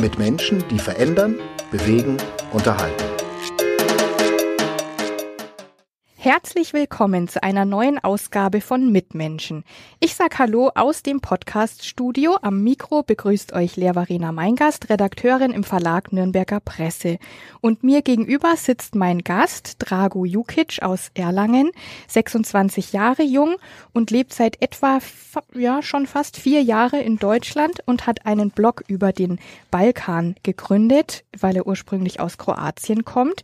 Mit Menschen, die verändern, bewegen, unterhalten. Herzlich willkommen zu einer neuen Ausgabe von Mitmenschen. Ich sag Hallo aus dem Podcast-Studio. Am Mikro begrüßt euch Lea Verena Meingast, Redakteurin im Verlag Nürnberger Presse. Und mir gegenüber sitzt mein Gast, Drago Jukic aus Erlangen, 26 Jahre jung und lebt seit etwa, ja, schon fast vier Jahre in Deutschland und hat einen Blog über den Balkan gegründet, weil er ursprünglich aus Kroatien kommt.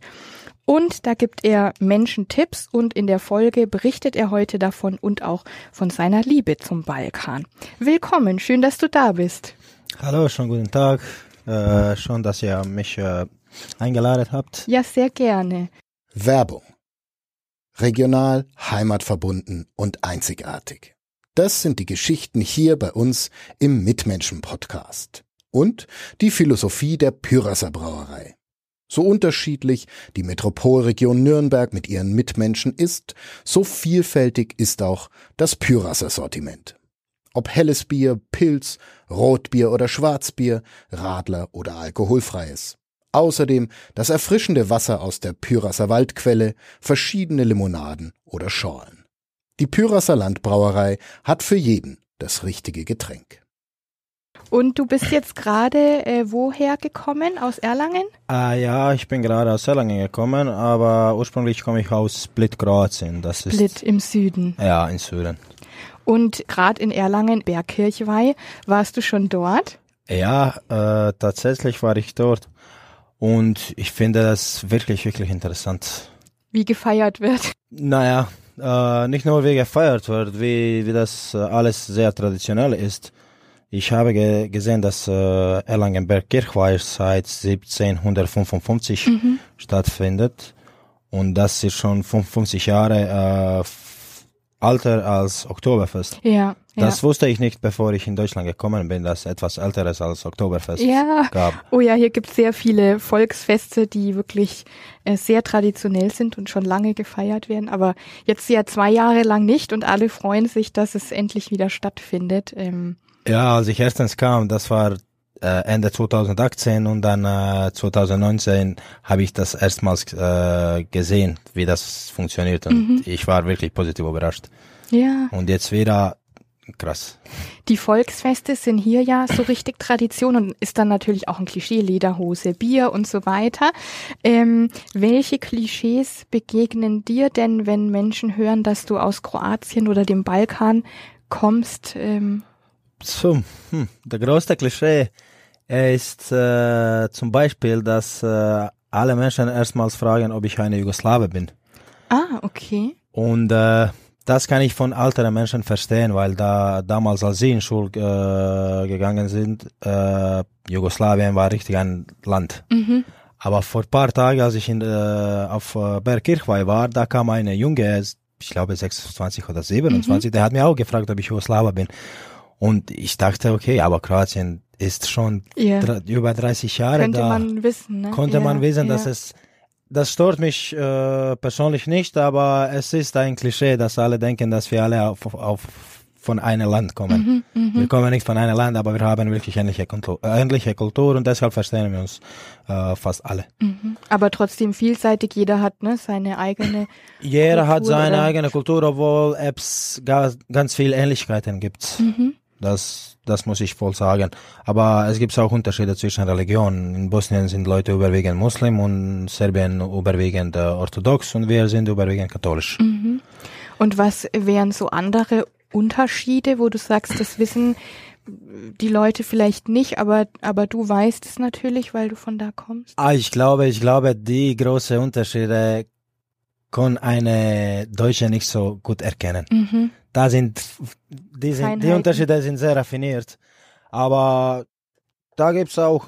Und da gibt er Menschen Tipps und in der Folge berichtet er heute davon und auch von seiner Liebe zum Balkan. Willkommen, schön, dass du da bist. Hallo, schon guten Tag. Äh, schon, dass ihr mich äh, eingeladen habt. Ja, sehr gerne. Werbung. Regional, heimatverbunden und einzigartig. Das sind die Geschichten hier bei uns im Mitmenschen-Podcast. Und die Philosophie der Pyrasser Brauerei. So unterschiedlich die Metropolregion Nürnberg mit ihren Mitmenschen ist, so vielfältig ist auch das Pyrasser Sortiment. Ob helles Bier, Pilz, Rotbier oder Schwarzbier, Radler oder alkoholfreies. Außerdem das erfrischende Wasser aus der Pyrasser Waldquelle, verschiedene Limonaden oder Schorlen. Die Pyrasser Landbrauerei hat für jeden das richtige Getränk. Und du bist jetzt gerade äh, woher gekommen? Aus Erlangen? Ah, ja, ich bin gerade aus Erlangen gekommen, aber ursprünglich komme ich aus Split, Kroatien. Das Split ist, im Süden. Ja, im Süden. Und gerade in Erlangen, Bergkirchweih, warst du schon dort? Ja, äh, tatsächlich war ich dort. Und ich finde das wirklich, wirklich interessant. Wie gefeiert wird? Naja, äh, nicht nur wie gefeiert wird, wie, wie das alles sehr traditionell ist. Ich habe ge gesehen, dass äh, Erlangenberg-Kirchweih seit 1755 mhm. stattfindet und das ist schon 55 Jahre äh, älter als Oktoberfest. Ja, das ja. wusste ich nicht, bevor ich in Deutschland gekommen bin, dass etwas älteres als Oktoberfest ja. gab. Oh ja, hier gibt es sehr viele Volksfeste, die wirklich äh, sehr traditionell sind und schon lange gefeiert werden. Aber jetzt ja zwei Jahre lang nicht und alle freuen sich, dass es endlich wieder stattfindet. Ähm, ja, als ich erstens kam, das war äh, Ende 2018 und dann äh, 2019 habe ich das erstmals äh, gesehen, wie das funktioniert und mhm. ich war wirklich positiv überrascht. Ja. Und jetzt wieder krass. Die Volksfeste sind hier ja so richtig Tradition und ist dann natürlich auch ein Klischee, Lederhose, Bier und so weiter. Ähm, welche Klischees begegnen dir denn, wenn Menschen hören, dass du aus Kroatien oder dem Balkan kommst? Ähm, so, hm, der größte Klischee ist äh, zum Beispiel, dass äh, alle Menschen erstmals fragen, ob ich eine Jugoslawe bin. Ah, okay. Und äh, das kann ich von älteren Menschen verstehen, weil da damals, als sie in Schule äh, gegangen sind, äh, Jugoslawien war richtig ein Land. Mhm. Aber vor ein paar Tagen, als ich in, äh, auf äh, Bergkirchweih war, da kam eine Junge, ich glaube 26 oder 27, mhm. der hat mir auch gefragt, ob ich Jugoslawer bin. Und ich dachte, okay, aber Kroatien ist schon yeah. über 30 Jahre Könnte da. man wissen, ne? Konnte ja, man wissen, ja. dass es, das stört mich äh, persönlich nicht, aber es ist ein Klischee, dass alle denken, dass wir alle auf, auf von einem Land kommen. Mhm, mh. Wir kommen nicht von einem Land, aber wir haben wirklich ähnliche Kultur, äh, ähnliche Kultur und deshalb verstehen wir uns äh, fast alle. Mhm. Aber trotzdem vielseitig, jeder hat ne, seine eigene Jeder Kultur, hat seine oder? eigene Kultur, obwohl es ganz viele Ähnlichkeiten gibt. Mhm. Das, das muss ich wohl sagen. Aber es gibt auch Unterschiede zwischen Religionen. In Bosnien sind Leute überwiegend Muslim und Serbien überwiegend äh, orthodox und wir sind überwiegend katholisch. Mhm. Und was wären so andere Unterschiede, wo du sagst, das wissen die Leute vielleicht nicht, aber, aber du weißt es natürlich, weil du von da kommst? Ah, ich glaube, ich glaube, die großen Unterschiede kann eine Deutsche nicht so gut erkennen. Mhm. Da sind die, sind, die Unterschiede sind sehr raffiniert. Aber da gibt's auch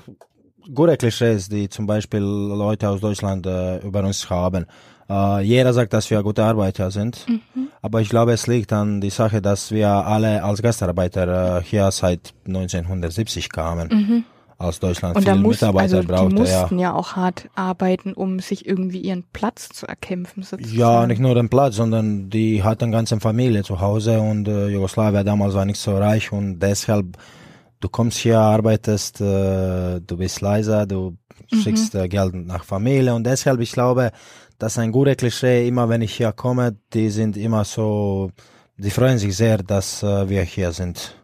gute Klischees, die zum Beispiel Leute aus Deutschland äh, über uns haben. Äh, jeder sagt, dass wir gute Arbeiter sind, mhm. aber ich glaube, es liegt an die Sache, dass wir alle als Gastarbeiter äh, hier seit 1970 kamen. Mhm. Aus Deutschland und viele muss, Mitarbeiter also brauchte. Die mussten ja. ja auch hart arbeiten, um sich irgendwie ihren Platz zu erkämpfen. Sozusagen. Ja, nicht nur den Platz, sondern die hatten ganze Familie zu Hause und äh, Jugoslawien damals war nicht so reich und deshalb du kommst hier, arbeitest, äh, du bist leiser, du mhm. schickst äh, Geld nach Familie und deshalb, ich glaube, das ist ein guter Klischee. Immer wenn ich hier komme, die sind immer so, die freuen sich sehr, dass äh, wir hier sind.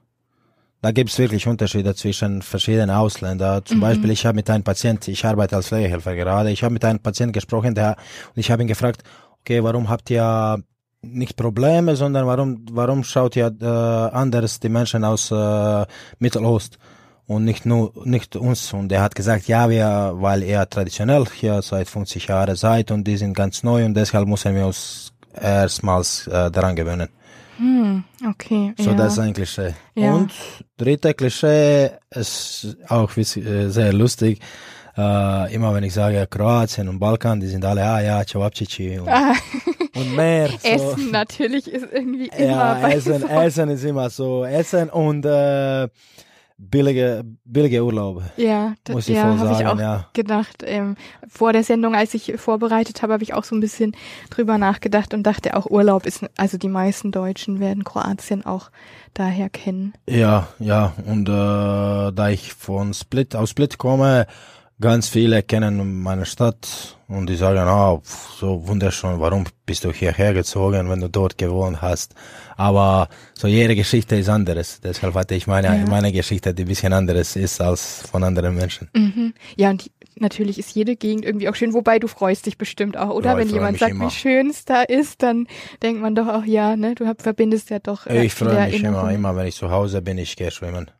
Da gibt es wirklich Unterschiede zwischen verschiedenen Ausländern. Zum mhm. Beispiel, ich habe mit einem Patienten, ich arbeite als Pflegehelfer gerade, ich habe mit einem Patienten gesprochen, der, und ich habe ihn gefragt, okay, warum habt ihr nicht Probleme, sondern warum, warum schaut ihr äh, anders die Menschen aus äh, Mittelost? und nicht nur nicht uns. Und er hat gesagt, ja, wir, weil er traditionell hier seit 50 Jahren seid und die sind ganz neu und deshalb müssen wir uns erstmals äh, daran gewöhnen. Hm, okay. So, ja. das ist ein Klischee. Ja. Und dritte Klischee ist auch äh, sehr lustig. Uh, immer wenn ich sage Kroatien und Balkan, die sind alle, ah ja, Cevapcici und, ah. und mehr. So. Essen natürlich ist irgendwie immer Ja, Essen, Essen ist immer so. Essen und äh, billige, billige Urlaube. Ja, das, ja, habe ich auch ja. gedacht. Ähm, vor der Sendung, als ich vorbereitet habe, habe ich auch so ein bisschen drüber nachgedacht und dachte auch Urlaub ist, also die meisten Deutschen werden Kroatien auch daher kennen. Ja, ja, und äh, da ich von Split, aus Split komme, ganz viele kennen meine Stadt und die sagen, ah, so wunderschön, warum bist du hierher gezogen, wenn du dort gewohnt hast? Aber so jede Geschichte ist anderes. Deshalb hatte ich meine, ja. meine Geschichte, die ein bisschen anderes ist als von anderen Menschen. Mhm. Ja, und natürlich ist jede Gegend irgendwie auch schön, wobei du freust dich bestimmt auch, oder? Ja, wenn jemand sagt, immer. wie schön es da ist, dann denkt man doch auch, ja, ne, du verbindest ja doch. Äh, ich freue mich immer, immer, wenn ich zu Hause bin, ich gehe schwimmen.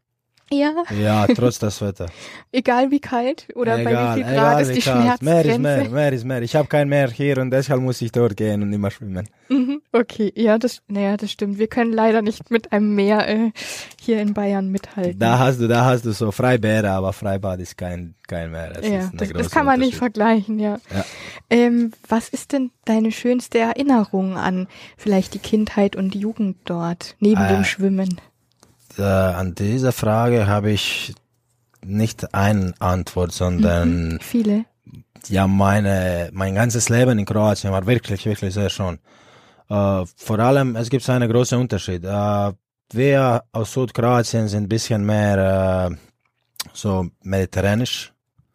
Ja. Ja, trotz das Wetter. egal wie kalt oder egal, bei wie viel Grad ist die Schmerzgrenze. Mehr ist mehr, mehr ist mehr. Ich habe kein Meer hier und deshalb muss ich dort gehen und immer schwimmen. Mhm, okay, ja, das, naja, das stimmt. Wir können leider nicht mit einem Meer äh, hier in Bayern mithalten. Da hast du, da hast du so Freibäder, aber Freibad ist kein, kein Meer. Das ja, das, das, kann man nicht vergleichen, ja. ja. Ähm, was ist denn deine schönste Erinnerung an vielleicht die Kindheit und die Jugend dort, neben äh, dem Schwimmen? Äh, an diese Frage habe ich nicht eine Antwort, sondern mhm, viele. Ja, meine mein ganzes Leben in Kroatien war wirklich wirklich sehr schön. Äh, vor allem es gibt einen großen Unterschied. Äh, wir aus Südkroatien sind ein bisschen mehr äh, so mediterranisch.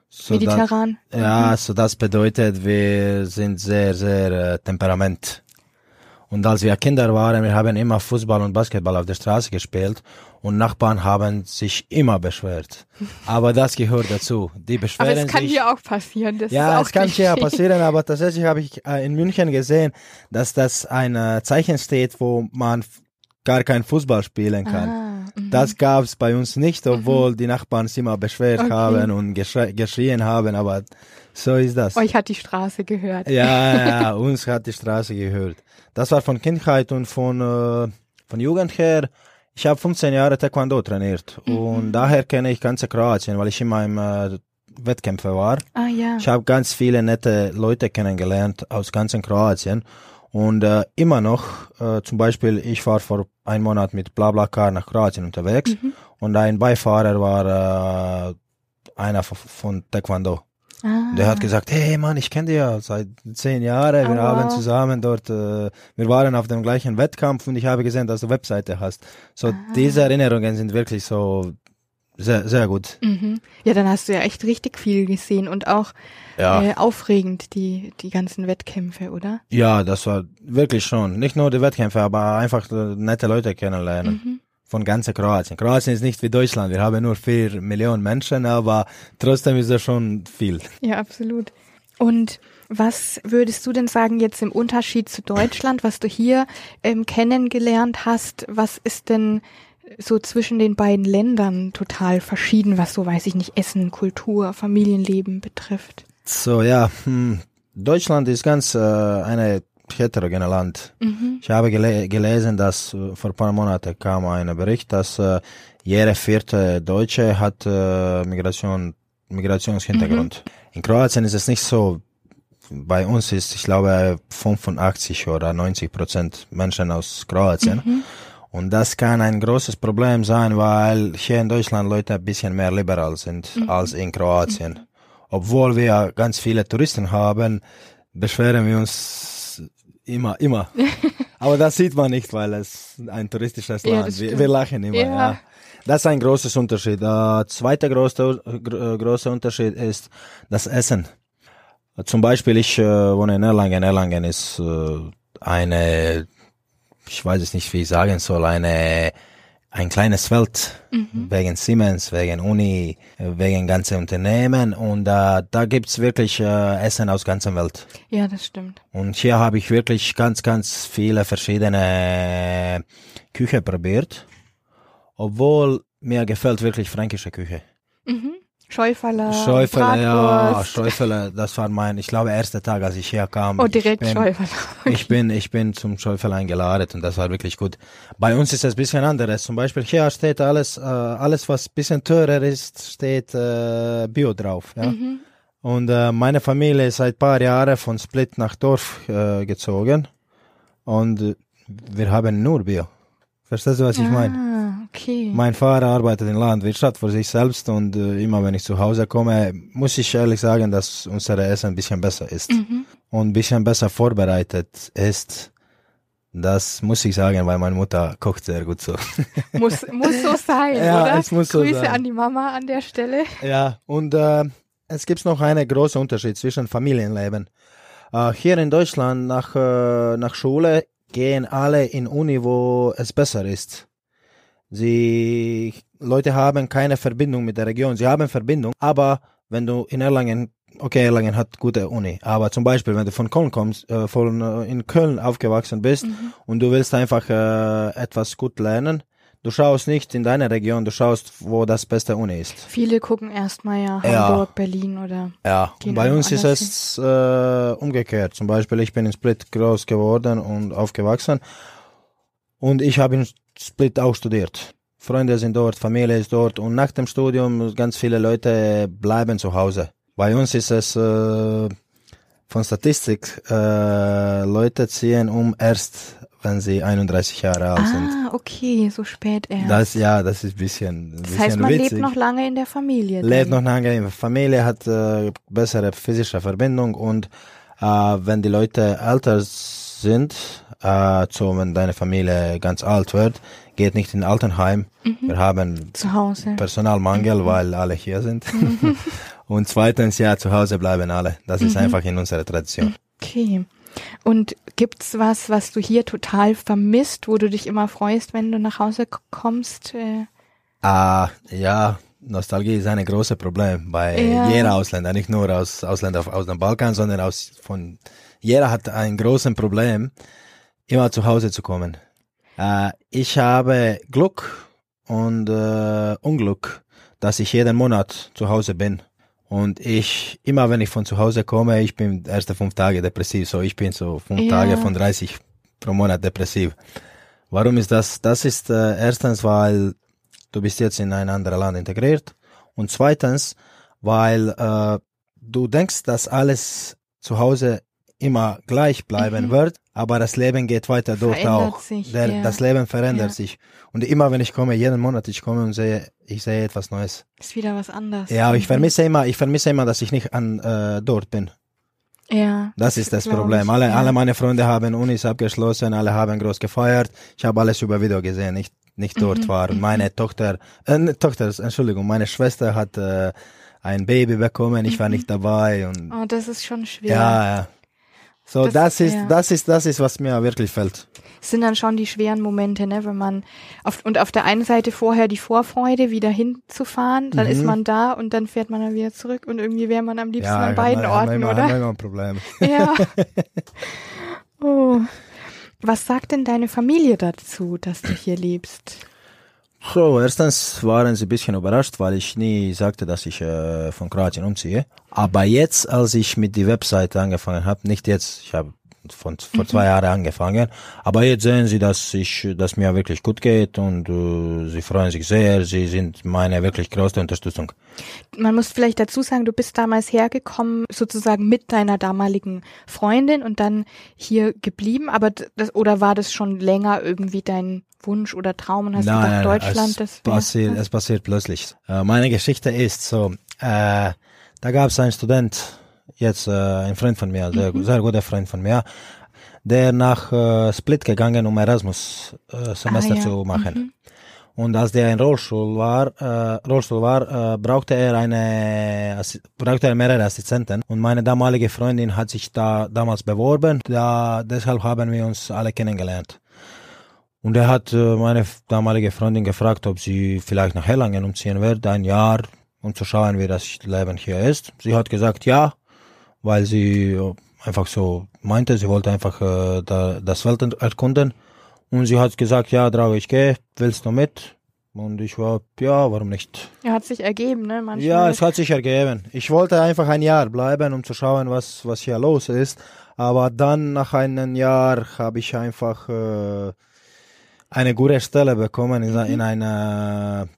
So Mediterran. Das, ja, mhm. so das bedeutet, wir sind sehr, sehr äh, temperament. Und als wir Kinder waren, wir haben immer Fußball und Basketball auf der Straße gespielt und Nachbarn haben sich immer beschwert. Aber das gehört dazu. Die beschweren. Aber es kann sich, hier auch passieren. Das ja, es kann hier passieren, aber tatsächlich habe ich äh, in München gesehen, dass das ein äh, Zeichen steht, wo man gar kein Fußball spielen kann. Ah, mhm. das gab es bei uns nicht, obwohl mhm. die Nachbarn sich immer beschwert okay. haben und geschri geschrien haben, aber so ist das. Euch hat die Straße gehört. Ja, ja, uns hat die Straße gehört. Das war von Kindheit und von, äh, von Jugend her ich habe 15 Jahre Taekwondo trainiert mhm. und daher kenne ich ganze Kroatien, weil ich immer im äh, Wettkämpfe war. Ah, ja. Ich habe ganz viele nette Leute kennengelernt aus ganzen Kroatien und äh, immer noch, äh, zum Beispiel, ich war vor einem Monat mit BlaBlaCar nach Kroatien unterwegs mhm. und ein Beifahrer war äh, einer von, von Taekwondo. Ah. Der hat gesagt, hey Mann, ich kenne dich ja seit zehn Jahren, wir oh, haben wow. zusammen dort, äh, wir waren auf dem gleichen Wettkampf und ich habe gesehen, dass du Webseite hast. So, ah. diese Erinnerungen sind wirklich so sehr, sehr gut. Mhm. Ja, dann hast du ja echt richtig viel gesehen und auch ja. äh, aufregend, die, die ganzen Wettkämpfe, oder? Ja, das war wirklich schon. Nicht nur die Wettkämpfe, aber einfach nette Leute kennenlernen. Mhm von ganzer Kroatien. Kroatien ist nicht wie Deutschland. Wir haben nur vier Millionen Menschen, aber trotzdem ist das schon viel. Ja, absolut. Und was würdest du denn sagen jetzt im Unterschied zu Deutschland, was du hier ähm, kennengelernt hast? Was ist denn so zwischen den beiden Ländern total verschieden, was so, weiß ich nicht, Essen, Kultur, Familienleben betrifft? So, ja, hm, Deutschland ist ganz äh, eine heterogene Land. Mhm. Ich habe gele gelesen, dass äh, vor ein paar Monaten kam ein Bericht, dass äh, jede vierte Deutsche hat äh, Migration Migrationshintergrund. Mhm. In Kroatien ist es nicht so. Bei uns ist, ich glaube, 85 oder 90 Prozent Menschen aus Kroatien. Mhm. Und das kann ein großes Problem sein, weil hier in Deutschland Leute ein bisschen mehr liberal sind mhm. als in Kroatien. Obwohl wir ganz viele Touristen haben, beschweren wir uns immer, immer. Aber das sieht man nicht, weil es ein touristisches Land. ist. wir, wir, lachen immer, ja. ja. Das ist ein großes Unterschied. Der zweite große, große Unterschied ist das Essen. Zum Beispiel, ich äh, wohne in Erlangen. Erlangen ist äh, eine, ich weiß es nicht, wie ich sagen soll, eine ein kleines Feld mhm. wegen Siemens, wegen Uni, wegen ganze Unternehmen und äh, da gibt's wirklich äh, Essen aus ganzer Welt. Ja, das stimmt. Und hier habe ich wirklich ganz, ganz viele verschiedene Küche probiert, obwohl mir gefällt wirklich fränkische Küche. Mhm. Schäuferle. Schäuferle, ja, Schäuferle, das war mein, ich glaube, erster Tag, als ich herkam. Oh, direkt ich bin, Schäuferle. Ich bin, ich bin zum Schäuferle eingeladen und das war wirklich gut. Bei uns ist es ein bisschen anderes. Zum Beispiel hier steht alles, äh, alles was ein bisschen teurer ist, steht äh, Bio drauf. Ja? Mhm. Und äh, meine Familie ist seit paar Jahren von Split nach Dorf äh, gezogen und wir haben nur Bio. Verstehst du, was ich ah. meine? Okay. Mein Vater arbeitet in Landwirtschaft für sich selbst und äh, immer wenn ich zu Hause komme, muss ich ehrlich sagen, dass unser Essen ein bisschen besser ist mhm. und ein bisschen besser vorbereitet ist. Das muss ich sagen, weil meine Mutter kocht sehr gut so. Muss, muss so sein, ja, oder? Es muss so Grüße sein. an die Mama an der Stelle. Ja, und äh, es gibt noch einen großen Unterschied zwischen Familienleben. Äh, hier in Deutschland nach, äh, nach Schule gehen alle in Uni, wo es besser ist. Sie, Leute haben keine Verbindung mit der Region. Sie haben Verbindung, aber wenn du in Erlangen, okay, Erlangen hat gute Uni, aber zum Beispiel, wenn du von Köln kommst, äh, von äh, in Köln aufgewachsen bist mhm. und du willst einfach äh, etwas gut lernen, du schaust nicht in deine Region, du schaust, wo das beste Uni ist. Viele gucken erstmal ja Hamburg, ja. Berlin oder. Ja, bei uns ist es äh, umgekehrt. Zum Beispiel, ich bin in Split groß geworden und aufgewachsen und ich habe in Split auch studiert. Freunde sind dort, Familie ist dort und nach dem Studium ganz viele Leute bleiben zu Hause. Bei uns ist es äh, von Statistik, äh, Leute ziehen um erst, wenn sie 31 Jahre alt ah, sind. Ah, okay, so spät erst. Das, ja, das ist bisschen, das bisschen heißt, man witzig. lebt noch lange in der Familie. Lebt noch lange in der Familie, hat äh, bessere physische Verbindung und äh, wenn die Leute älter sind, äh, so wenn deine Familie ganz alt wird, geht nicht in Altenheim. Mhm. Wir haben zu. Personalmangel, mhm. weil alle hier sind. Mhm. Und zweitens, ja, zu Hause bleiben alle. Das ist mhm. einfach in unserer Tradition. Okay. Und gibt's was, was du hier total vermisst, wo du dich immer freust, wenn du nach Hause kommst? Äh? Ah, ja, Nostalgie ist ein großes Problem bei ja. jeder Ausländer, nicht nur aus Ausländer aus dem Balkan, sondern aus von jeder hat ein großes Problem immer zu Hause zu kommen. Äh, ich habe Glück und äh, Unglück, dass ich jeden Monat zu Hause bin. Und ich, immer wenn ich von zu Hause komme, ich bin erste fünf Tage depressiv. So, ich bin so fünf ja. Tage von 30 pro Monat depressiv. Warum ist das? Das ist äh, erstens, weil du bist jetzt in ein anderes Land integriert. Und zweitens, weil äh, du denkst, dass alles zu Hause immer gleich bleiben mhm. wird, aber das Leben geht weiter dort verändert auch. Sich, Der, ja. Das Leben verändert ja. sich. Und immer wenn ich komme, jeden Monat ich komme und sehe, ich sehe etwas Neues. Ist wieder was anderes. Ja, ich vermisse immer, ich vermisse immer, dass ich nicht an äh, dort bin. Ja. Das ist das Problem. Alle, ja. alle meine Freunde haben Unis abgeschlossen, alle haben groß gefeiert. Ich habe alles über Video gesehen, nicht nicht dort mhm. war. Und meine mhm. Tochter, äh, Tochter, Entschuldigung, meine Schwester hat äh, ein Baby bekommen, ich war mhm. nicht dabei. Und oh, das ist schon schwer. Ja, ja. So, das, das ist, ja. das ist, das ist, was mir wirklich fällt. Es sind dann schon die schweren Momente, ne, wenn man auf, und auf der einen Seite vorher die Vorfreude, wieder hinzufahren, dann mhm. ist man da und dann fährt man dann wieder zurück und irgendwie wäre man am liebsten ja, an beiden man, Orten, immer, oder? Immer ein Problem. Ja. oh. Was sagt denn deine Familie dazu, dass du hier lebst? So, erstens waren sie ein bisschen überrascht, weil ich nie sagte, dass ich äh, von Kroatien umziehe. Aber jetzt, als ich mit die Webseite angefangen habe, nicht jetzt, ich habe von vor zwei Jahren angefangen. Aber jetzt sehen sie, dass ich, dass mir wirklich gut geht und äh, sie freuen sich sehr. Sie sind meine wirklich größte Unterstützung. Man muss vielleicht dazu sagen, du bist damals hergekommen, sozusagen mit deiner damaligen Freundin und dann hier geblieben. Aber das, oder war das schon länger irgendwie dein Wunsch oder Traum und hast Nein, gedacht, nein, Deutschland, es das passiert, es passiert plötzlich. Äh, meine Geschichte ist so, äh, da gab es einen Student, jetzt äh, ein Freund von mir, sehr, sehr guter Freund von mir, der nach äh, Split gegangen, um Erasmus äh, Semester Ah, ja. zu machen. Und als der in Rollstuhl war, äh, Rollstuhl war, äh, brauchte er eine, Assi- brauchte er mehrere Assistenten. Und meine damalige Freundin hat sich da damals beworben. Da, deshalb haben wir uns alle kennengelernt. Und er hat äh, meine damalige Freundin gefragt, ob sie vielleicht nach Erlangen umziehen wird, ein Jahr, um zu schauen, wie das Leben hier ist. Sie hat gesagt ja, weil sie einfach so meinte, sie wollte einfach äh, da, das Welt erkunden. Und sie hat gesagt, ja, Drau, ich gehe, willst du mit? Und ich war, ja, warum nicht? Ja, hat sich ergeben, ne? Manchmal. Ja, es hat sich ergeben. Ich wollte einfach ein Jahr bleiben, um zu schauen, was, was hier los ist. Aber dann, nach einem Jahr, habe ich einfach äh, eine gute Stelle bekommen in, in einer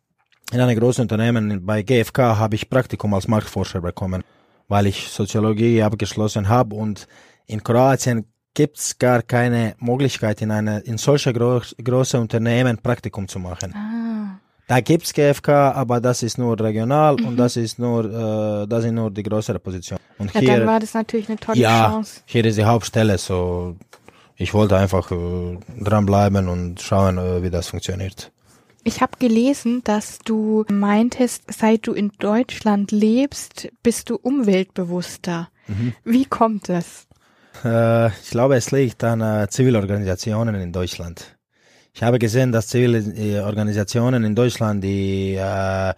in einem großen Unternehmen. Bei GfK habe ich Praktikum als Marktforscher bekommen, weil ich Soziologie abgeschlossen habe. Und in Kroatien gibt's gar keine Möglichkeit, in eine in solche groß, große Unternehmen Praktikum zu machen. Ah, Da gibt's GfK, aber das ist nur regional und das ist nur, äh, das sind nur die größere Position. Und ja, dann war das natürlich eine tolle ja, Chance. hier ist die Hauptstelle, so ich wollte einfach äh, dranbleiben und schauen, äh, wie das funktioniert. Ich habe gelesen, dass du meintest, seit du in Deutschland lebst, bist du umweltbewusster. Mhm. Wie kommt das? Äh, ich glaube, es liegt an äh, Zivilorganisationen in Deutschland. Ich habe gesehen, dass Zivilorganisationen in Deutschland, die äh,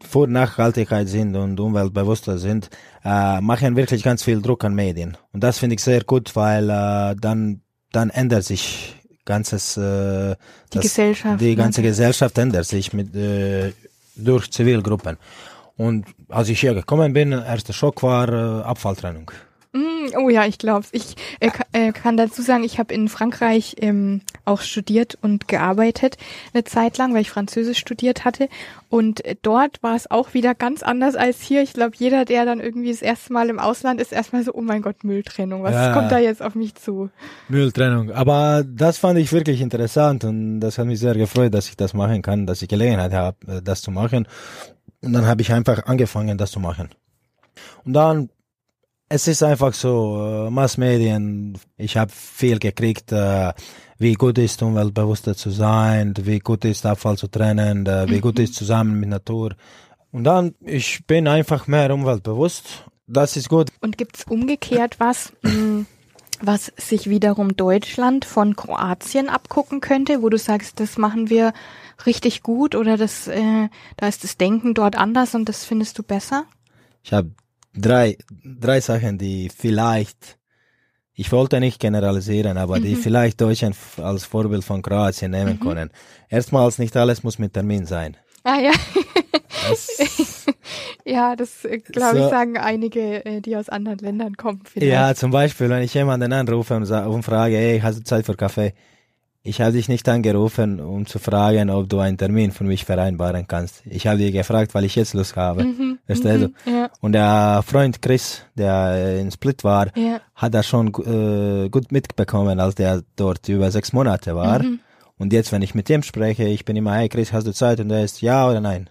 für Nachhaltigkeit sind und umweltbewusster sind, äh, machen wirklich ganz viel Druck an Medien. Und das finde ich sehr gut, weil äh, dann, dann ändert sich ganzes äh, Die Gesellschaft, Die ne? ganze Gesellschaft ändert sich mit äh, durch Zivilgruppen. Und als ich hier gekommen bin, erster Schock war äh, Abfalltrennung. Mm, oh ja, ich glaub's. Ich äh, äh, kann dazu sagen, ich habe in Frankreich ähm, auch studiert und gearbeitet eine Zeit lang, weil ich Französisch studiert hatte. Und äh, dort war es auch wieder ganz anders als hier. Ich glaube, jeder, der dann irgendwie das erste Mal im Ausland ist, erstmal so, oh mein Gott, Mülltrennung. Was Ja. kommt da jetzt auf mich zu? Mülltrennung. Aber das fand ich wirklich interessant und das hat mich sehr gefreut, dass ich das machen kann, dass ich Gelegenheit habe, äh, das zu machen. Und dann habe ich einfach angefangen, das zu machen. Und dann, es ist einfach so, äh, Massmedien, ich habe viel gekriegt, äh, wie gut ist umweltbewusster zu sein, wie gut ist Abfall zu trennen, äh, wie gut ist zusammen mit Natur. Und dann, ich bin einfach mehr umweltbewusst. Das ist gut. Und gibt's umgekehrt was, mm, was sich wiederum Deutschland von Kroatien abgucken könnte, wo du sagst, das machen wir richtig gut oder das, äh, da ist das Denken dort anders und das findest du besser? Ich habe drei, drei Sachen, die vielleicht, ich wollte nicht generalisieren, aber die vielleicht Deutschland als Vorbild von Kroatien nehmen können. Erstmals, nicht alles muss mit Termin sein. Ah ja, Das, ja, das glaube ich So. sagen einige, äh, die aus anderen Ländern kommen. Vielleicht. ja, zum Beispiel, wenn ich jemanden anrufe und frage, hey, hast du Zeit für Kaffee? Ich habe dich nicht angerufen, um zu fragen, ob du einen Termin für mich vereinbaren kannst. Ich habe dich gefragt, weil ich jetzt Lust habe. Verstehst du? Ja, Und der Freund Chris, der in Split war, ja. hat er schon äh, gut mitbekommen, als der dort über sechs Monate war. Mhm. Und jetzt, wenn ich mit ihm spreche, ich bin immer, hey Chris, hast du Zeit? Und er ist ja oder nein.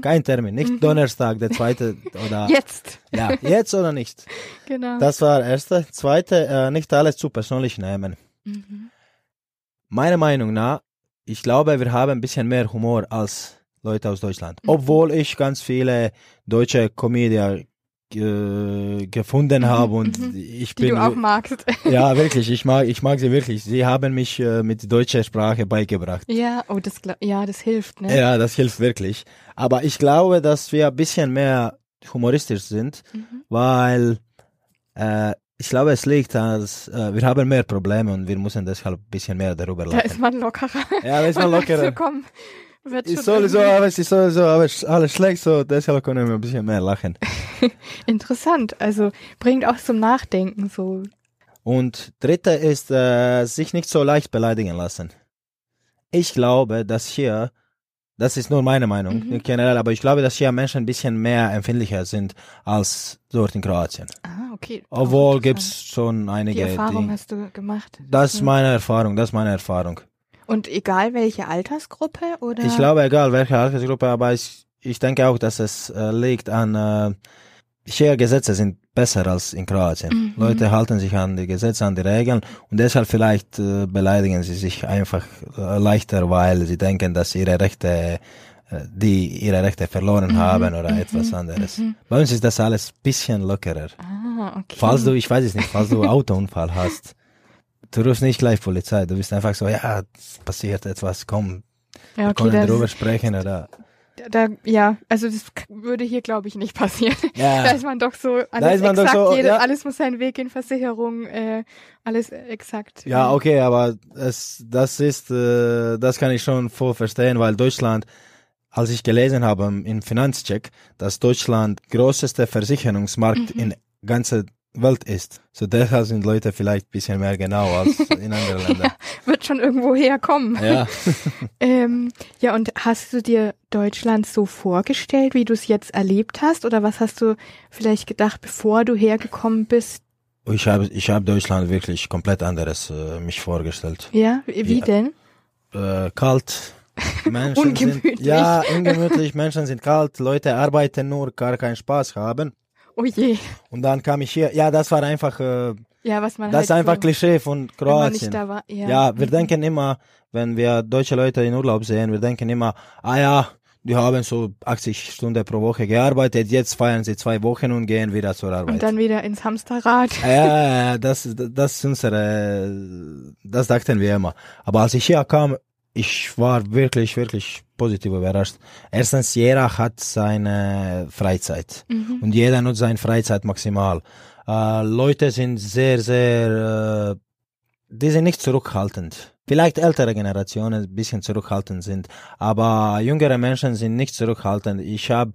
Kein Termin, nicht Donnerstag, der zweite oder Mhm. Jetzt, ja, jetzt oder nicht. genau. Das war erste. Zweite, äh, nicht alles zu persönlich nehmen. Mhm. Meiner Meinung nach, ich glaube, wir haben ein bisschen mehr Humor als Leute aus Deutschland. Obwohl ich ganz viele deutsche Comedian äh, gefunden habe und ich die bin du auch magst. ja, wirklich. Ich mag, ich mag sie wirklich. Sie haben mich äh, mit deutscher Sprache beigebracht. ja, oh, das, ja, das hilft, ne? Ja, das hilft wirklich. Aber ich glaube, dass wir ein bisschen mehr humoristisch sind, Mhm. weil äh, ich glaube, es liegt dass äh, wir haben mehr Probleme und wir müssen deshalb ein bisschen mehr darüber Da lachen. ist man lockerer. Ja, da ist man lockerer. So, komm, wird Ist sowieso, irgendwie- aber es ist sowieso alles, alles schlecht, so deshalb können wir ein bisschen mehr lachen. Interessant. Also bringt auch zum Nachdenken so. Und dritte ist, äh, sich nicht so leicht beleidigen lassen. Ich glaube, dass hier, das ist nur meine Meinung Mhm. generell, aber ich glaube, dass hier Menschen ein bisschen mehr empfindlicher sind als dort in Kroatien. Okay. Obwohl gibt's interessant. schon Die einige, Erfahrung die, hast du gemacht. das ist meine Erfahrung, das ist meine Erfahrung. Und egal welche Altersgruppe oder? Ich glaube, egal welche Altersgruppe, aber ich, ich denke auch, dass es äh, liegt an, äh, hier Gesetze sind besser als in Kroatien. Mhm. Leute halten sich an die Gesetze, an die Regeln und deshalb vielleicht äh, beleidigen sie sich einfach äh, leichter, weil sie denken, dass ihre Rechte, äh, die ihre Rechte verloren Mhm, haben oder mhm, etwas anderes. mhm. Bei uns ist das alles bisschen lockerer. Ah, okay. Falls du, ich weiß es nicht, falls du Autounfall hast, du rufst nicht gleich Polizei, du bist einfach so, ja, passiert etwas, komm, ja, wir okay, können das, drüber sprechen oder, da, ja, also das würde hier, glaube ich, nicht passieren. ja. Da ist man doch so, alles exakt, so, jede, ja. alles muss seinen Weg in Versicherung, äh, alles äh, exakt. Ja, okay, aber es, das ist, äh, das kann ich schon voll verstehen, weil Deutschland, als ich gelesen habe im Finanzcheck, dass Deutschland größte Versicherungsmarkt Mhm. in ganzer Welt ist. So deshalb sind Leute vielleicht ein bisschen mehr genau als in anderen Ländern. Wird schon irgendwo herkommen. Ja. Ähm, ja, und hast du dir Deutschland so vorgestellt, wie du es jetzt erlebt hast? Oder was hast du vielleicht gedacht, bevor du hergekommen bist? Ich habe ich hab Deutschland wirklich komplett anderes äh, mich vorgestellt. Ja, wie wie Ja. denn? Äh, kalt. Menschen Ungemütlich. Sind, ja, ungemütlich. Menschen sind kalt. Leute arbeiten nur, gar keinen Spaß haben. Oh je. Und dann kam ich hier. Ja, das war einfach, äh, Ja, was man das ist halt einfach so, Klischee von Kroatien. war. Ja, Ja, wir Mhm. denken immer, wenn wir deutsche Leute in Urlaub sehen, wir denken immer, ah ja, die haben so 80 Stunden pro Woche gearbeitet, jetzt feiern sie zwei Wochen und gehen wieder zur Arbeit. Und dann wieder ins Hamsterrad. ja, ja, ja, das, das ist unsere, das dachten wir immer. Aber als ich hier kam, ich war wirklich, wirklich positiv überrascht. Erstens, jeder hat seine Freizeit Mhm. und jeder nutzt seine Freizeit maximal. Äh, Leute sind sehr, sehr, äh, die sind nicht zurückhaltend. Vielleicht ältere Generationen ein bisschen zurückhaltend sind, aber jüngere Menschen sind nicht zurückhaltend. Ich habe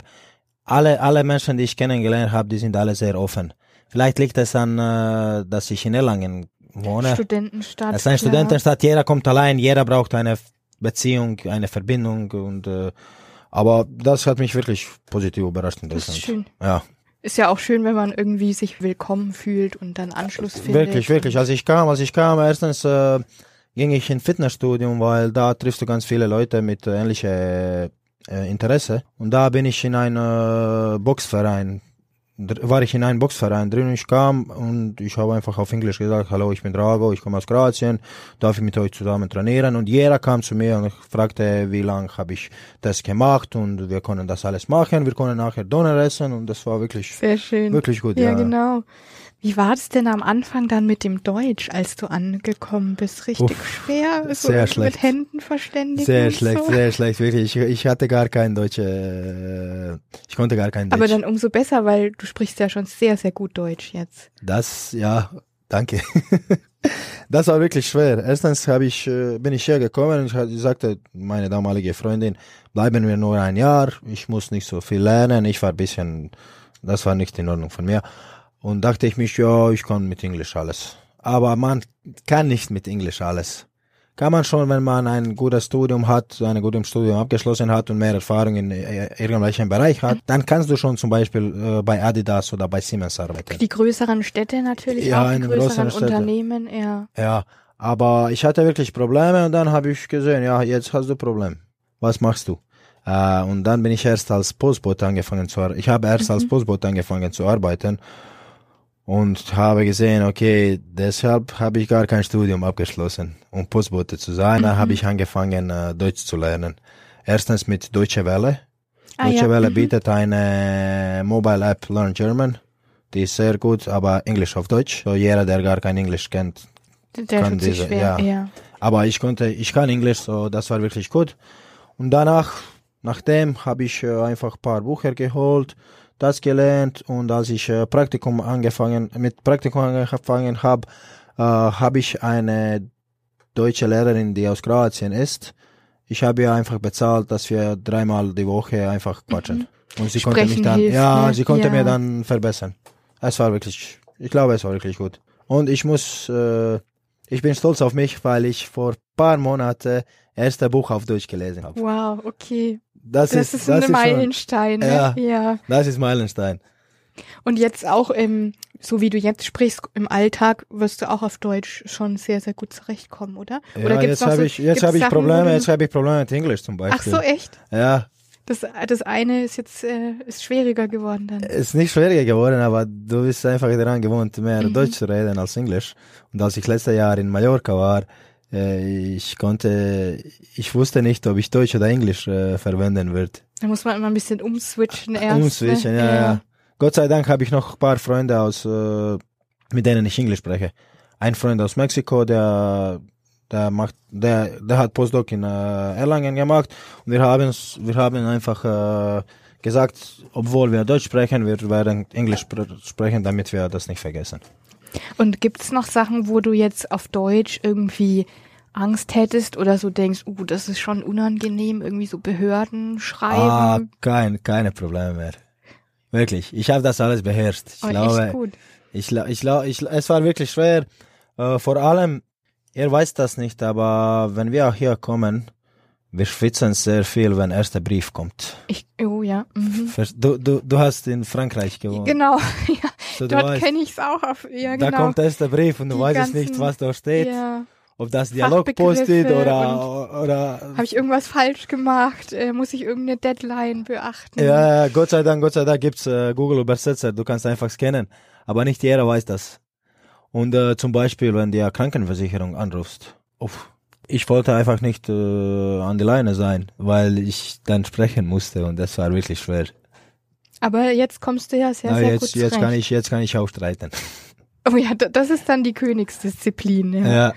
alle, alle Menschen, die ich kennengelernt habe, die sind alle sehr offen. Vielleicht liegt es an, äh, dass ich in Erlangen wohne. Studentenstadt. Es ist eine klar. Studentenstadt, jeder kommt allein, jeder braucht eine Beziehung, eine Verbindung und äh, aber das hat mich wirklich positiv überrascht in Das ist schön. Ja, Ist ja auch schön, wenn man irgendwie sich willkommen fühlt und dann Anschluss findet. wirklich, wirklich. Als ich kam, als ich kam, erstens äh, ging ich in Fitnessstudium, weil da triffst du ganz viele Leute mit äh, ähnlichem äh, Interesse. Und da bin ich in einen äh, Boxverein, war ich in einem Boxverein drin. Ich kam und ich habe einfach auf Englisch gesagt, hallo, ich bin Drago, ich komme aus Kroatien, darf ich mit euch zusammen trainieren? Und jeder kam zu mir und fragte, wie lange habe ich das gemacht und wir können das alles machen, wir können nachher Donner essen und das war wirklich, Sehr schön. wirklich gut. ja, genau. Wie war das denn am Anfang dann mit dem Deutsch, als du angekommen bist? Richtig schwer? So sehr schlecht. Mit Händen verständigen? Sehr schlecht, so? sehr schlecht, wirklich. Ich, ich hatte gar kein Deutsch, äh, ich konnte gar kein Deutsch. Aber dann umso besser, weil du sprichst ja schon sehr, sehr gut Deutsch jetzt. das, ja, danke. das war wirklich schwer. Erstens habe ich, äh, bin ich hergekommen und ich sagte, meine damalige Freundin, bleiben wir nur ein Jahr, ich muss nicht so viel lernen, ich war ein bisschen, das war nicht in Ordnung von mir. Und dachte ich mich, ja, ich kann mit Englisch alles. Aber man kann nicht mit Englisch alles. Kann man schon, wenn man ein gutes Studium hat, ein gutes Studium abgeschlossen hat und mehr Erfahrung in äh, irgendwelchem Bereich hat, dann kannst du schon zum Beispiel äh, bei Adidas oder bei Siemens arbeiten. Die größeren Städte natürlich Ja, auch, die größeren größeren. Unternehmen, ja. Ja, aber ich hatte wirklich Probleme und dann habe ich gesehen, ja, jetzt hast du Problem. Was machst du? Äh, und dann bin ich erst als Postbote angefangen zu arbeiten. Ich habe erst als Postbote angefangen zu arbeiten und habe gesehen, okay, deshalb habe ich gar kein Studium abgeschlossen, um Postbote zu sein. Dann habe ich angefangen, äh, Deutsch zu lernen. Erstens mit Deutsche Welle. Ah, Deutsche ja, Welle mhm. bietet eine Mobile App Learn German. Die ist sehr gut, aber Englisch auf Deutsch. So jeder, der gar kein Englisch kennt, Der kann diese- schwer, ja. ja. aber ich konnte, ich kann Englisch, so das war wirklich gut. Und danach, nachdem habe ich äh, einfach ein paar Bücher geholt, das gelernt und als ich äh, Praktikum angefangen, mit Praktikum angefangen habe, äh, habe ich eine deutsche Lehrerin, die aus Kroatien ist. Ich habe ihr einfach bezahlt, dass wir dreimal die Woche einfach quatschen. Und sie konnte mich Mhm. Sprechen dann, hilft, ja, ne? sie konnte Ja. mir dann verbessern. Es war wirklich, ich glaube, es war wirklich gut. Und ich muss, äh, ich bin stolz auf mich, weil ich vor paar Monaten erste Buch auf Deutsch gelesen habe. Wow, okay. Das, Das ist, ein Meilenstein. Ne? Ja. ja. das ist Meilenstein. Und jetzt auch, im, so wie du jetzt sprichst, im Alltag wirst du auch auf Deutsch schon sehr, sehr gut zurechtkommen, oder? oder ja, gibt's jetzt habe so- ich, jetzt habe ich Sachen, Probleme, jetzt habe ich Probleme mit Englisch zum Ach Beispiel. so, echt? Ja, Das, das eine ist jetzt äh, ist schwieriger geworden dann. ist nicht schwieriger geworden, aber du bist einfach daran gewohnt, mehr Mhm. Deutsch zu reden als Englisch. Und als ich letztes Jahr in Mallorca war, ich konnte, ich wusste nicht, ob ich Deutsch oder Englisch äh, verwenden würde. Da muss man immer ein bisschen umswitchen erst. Umswitchen, ne? ja, ja. Gott sei Dank habe ich noch ein paar Freunde aus, äh, mit denen ich Englisch spreche. Ein Freund aus Mexiko, der, der macht, der, der hat Postdoc in äh, Erlangen gemacht und wir haben, wir haben einfach äh, gesagt, obwohl wir Deutsch sprechen, wir werden Englisch spr- sprechen, damit wir das nicht vergessen. Und gibt's noch Sachen, wo du jetzt auf Deutsch irgendwie Angst hättest oder so denkst, uh, das ist schon unangenehm, irgendwie so Behörden Ah, schreiben? kein, keine Probleme mehr. Wirklich, ich habe das alles beherrscht. Ich Oh, glaube. Ich, ich, ich, es war wirklich schwer. Äh, vor allem, ihr weiß das nicht, aber wenn wir auch hier kommen, wir schwitzen sehr viel, wenn erster Brief kommt. Ich, oh ja. Mhm. Du, du, du hast in Frankreich gewohnt. Genau, ja. So, du Dort kenne ich's auch. Auf, ja, da genau. kommt erster Brief und du Die weißt ganzen- nicht, was da steht. ja. Ob das ist Fachbegriffe oder, oder Habe ich irgendwas falsch gemacht? Äh, muss ich irgendeine Deadline beachten? Ja, Gott sei Dank, Gott sei Dank gibt's äh, Google Übersetzer, du kannst einfach scannen, aber nicht jeder weiß das. Und äh, zum Beispiel, wenn die Krankenversicherung anrufst, uff, ich wollte einfach nicht äh, an die Leine sein, weil ich dann sprechen musste und das war wirklich schwer. Aber jetzt kommst du ja sehr, Na, sehr jetzt, gut jetzt kann ich, jetzt kann ich auch streiten. Oh ja, das ist dann die Königsdisziplin. Ja. Ja.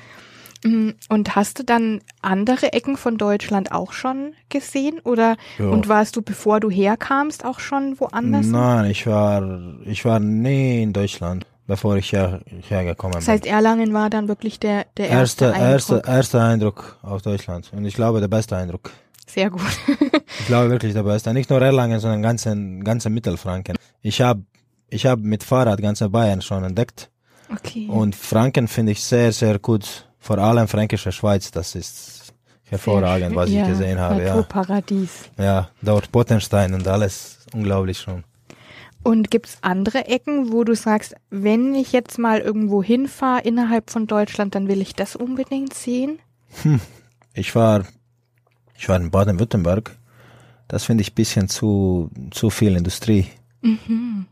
Mm, Und hast du dann andere Ecken von Deutschland auch schon gesehen? Oder Ja. und warst du, bevor du herkamst, auch schon woanders? Nein, ich war, ich war nie in Deutschland, bevor ich her, hergekommen Das bin. heißt, Erlangen war dann wirklich der, der erste erster, Eindruck. erster, erster Eindruck auf Deutschland und ich glaube der beste Eindruck. Sehr gut. Ich glaube wirklich der beste. Nicht nur Erlangen, sondern ganzen, ganzen Mittelfranken. Ich habe ich hab mit Fahrrad ganze Bayern schon entdeckt. Okay. Und Franken finde ich sehr, sehr gut. Vor allem Fränkische Schweiz, das ist hervorragend, was schön. ich ja, gesehen habe. Ja. Naturparadies. ja, dort Pottenstein und alles. Unglaublich schon. Und gibt's andere Ecken, wo du sagst, wenn ich jetzt mal irgendwo hinfahre innerhalb von Deutschland, dann will ich das unbedingt sehen? Ich war, ich war in Baden-Württemberg. Das finde ich ein bisschen zu, zu viel Industrie. Mhm.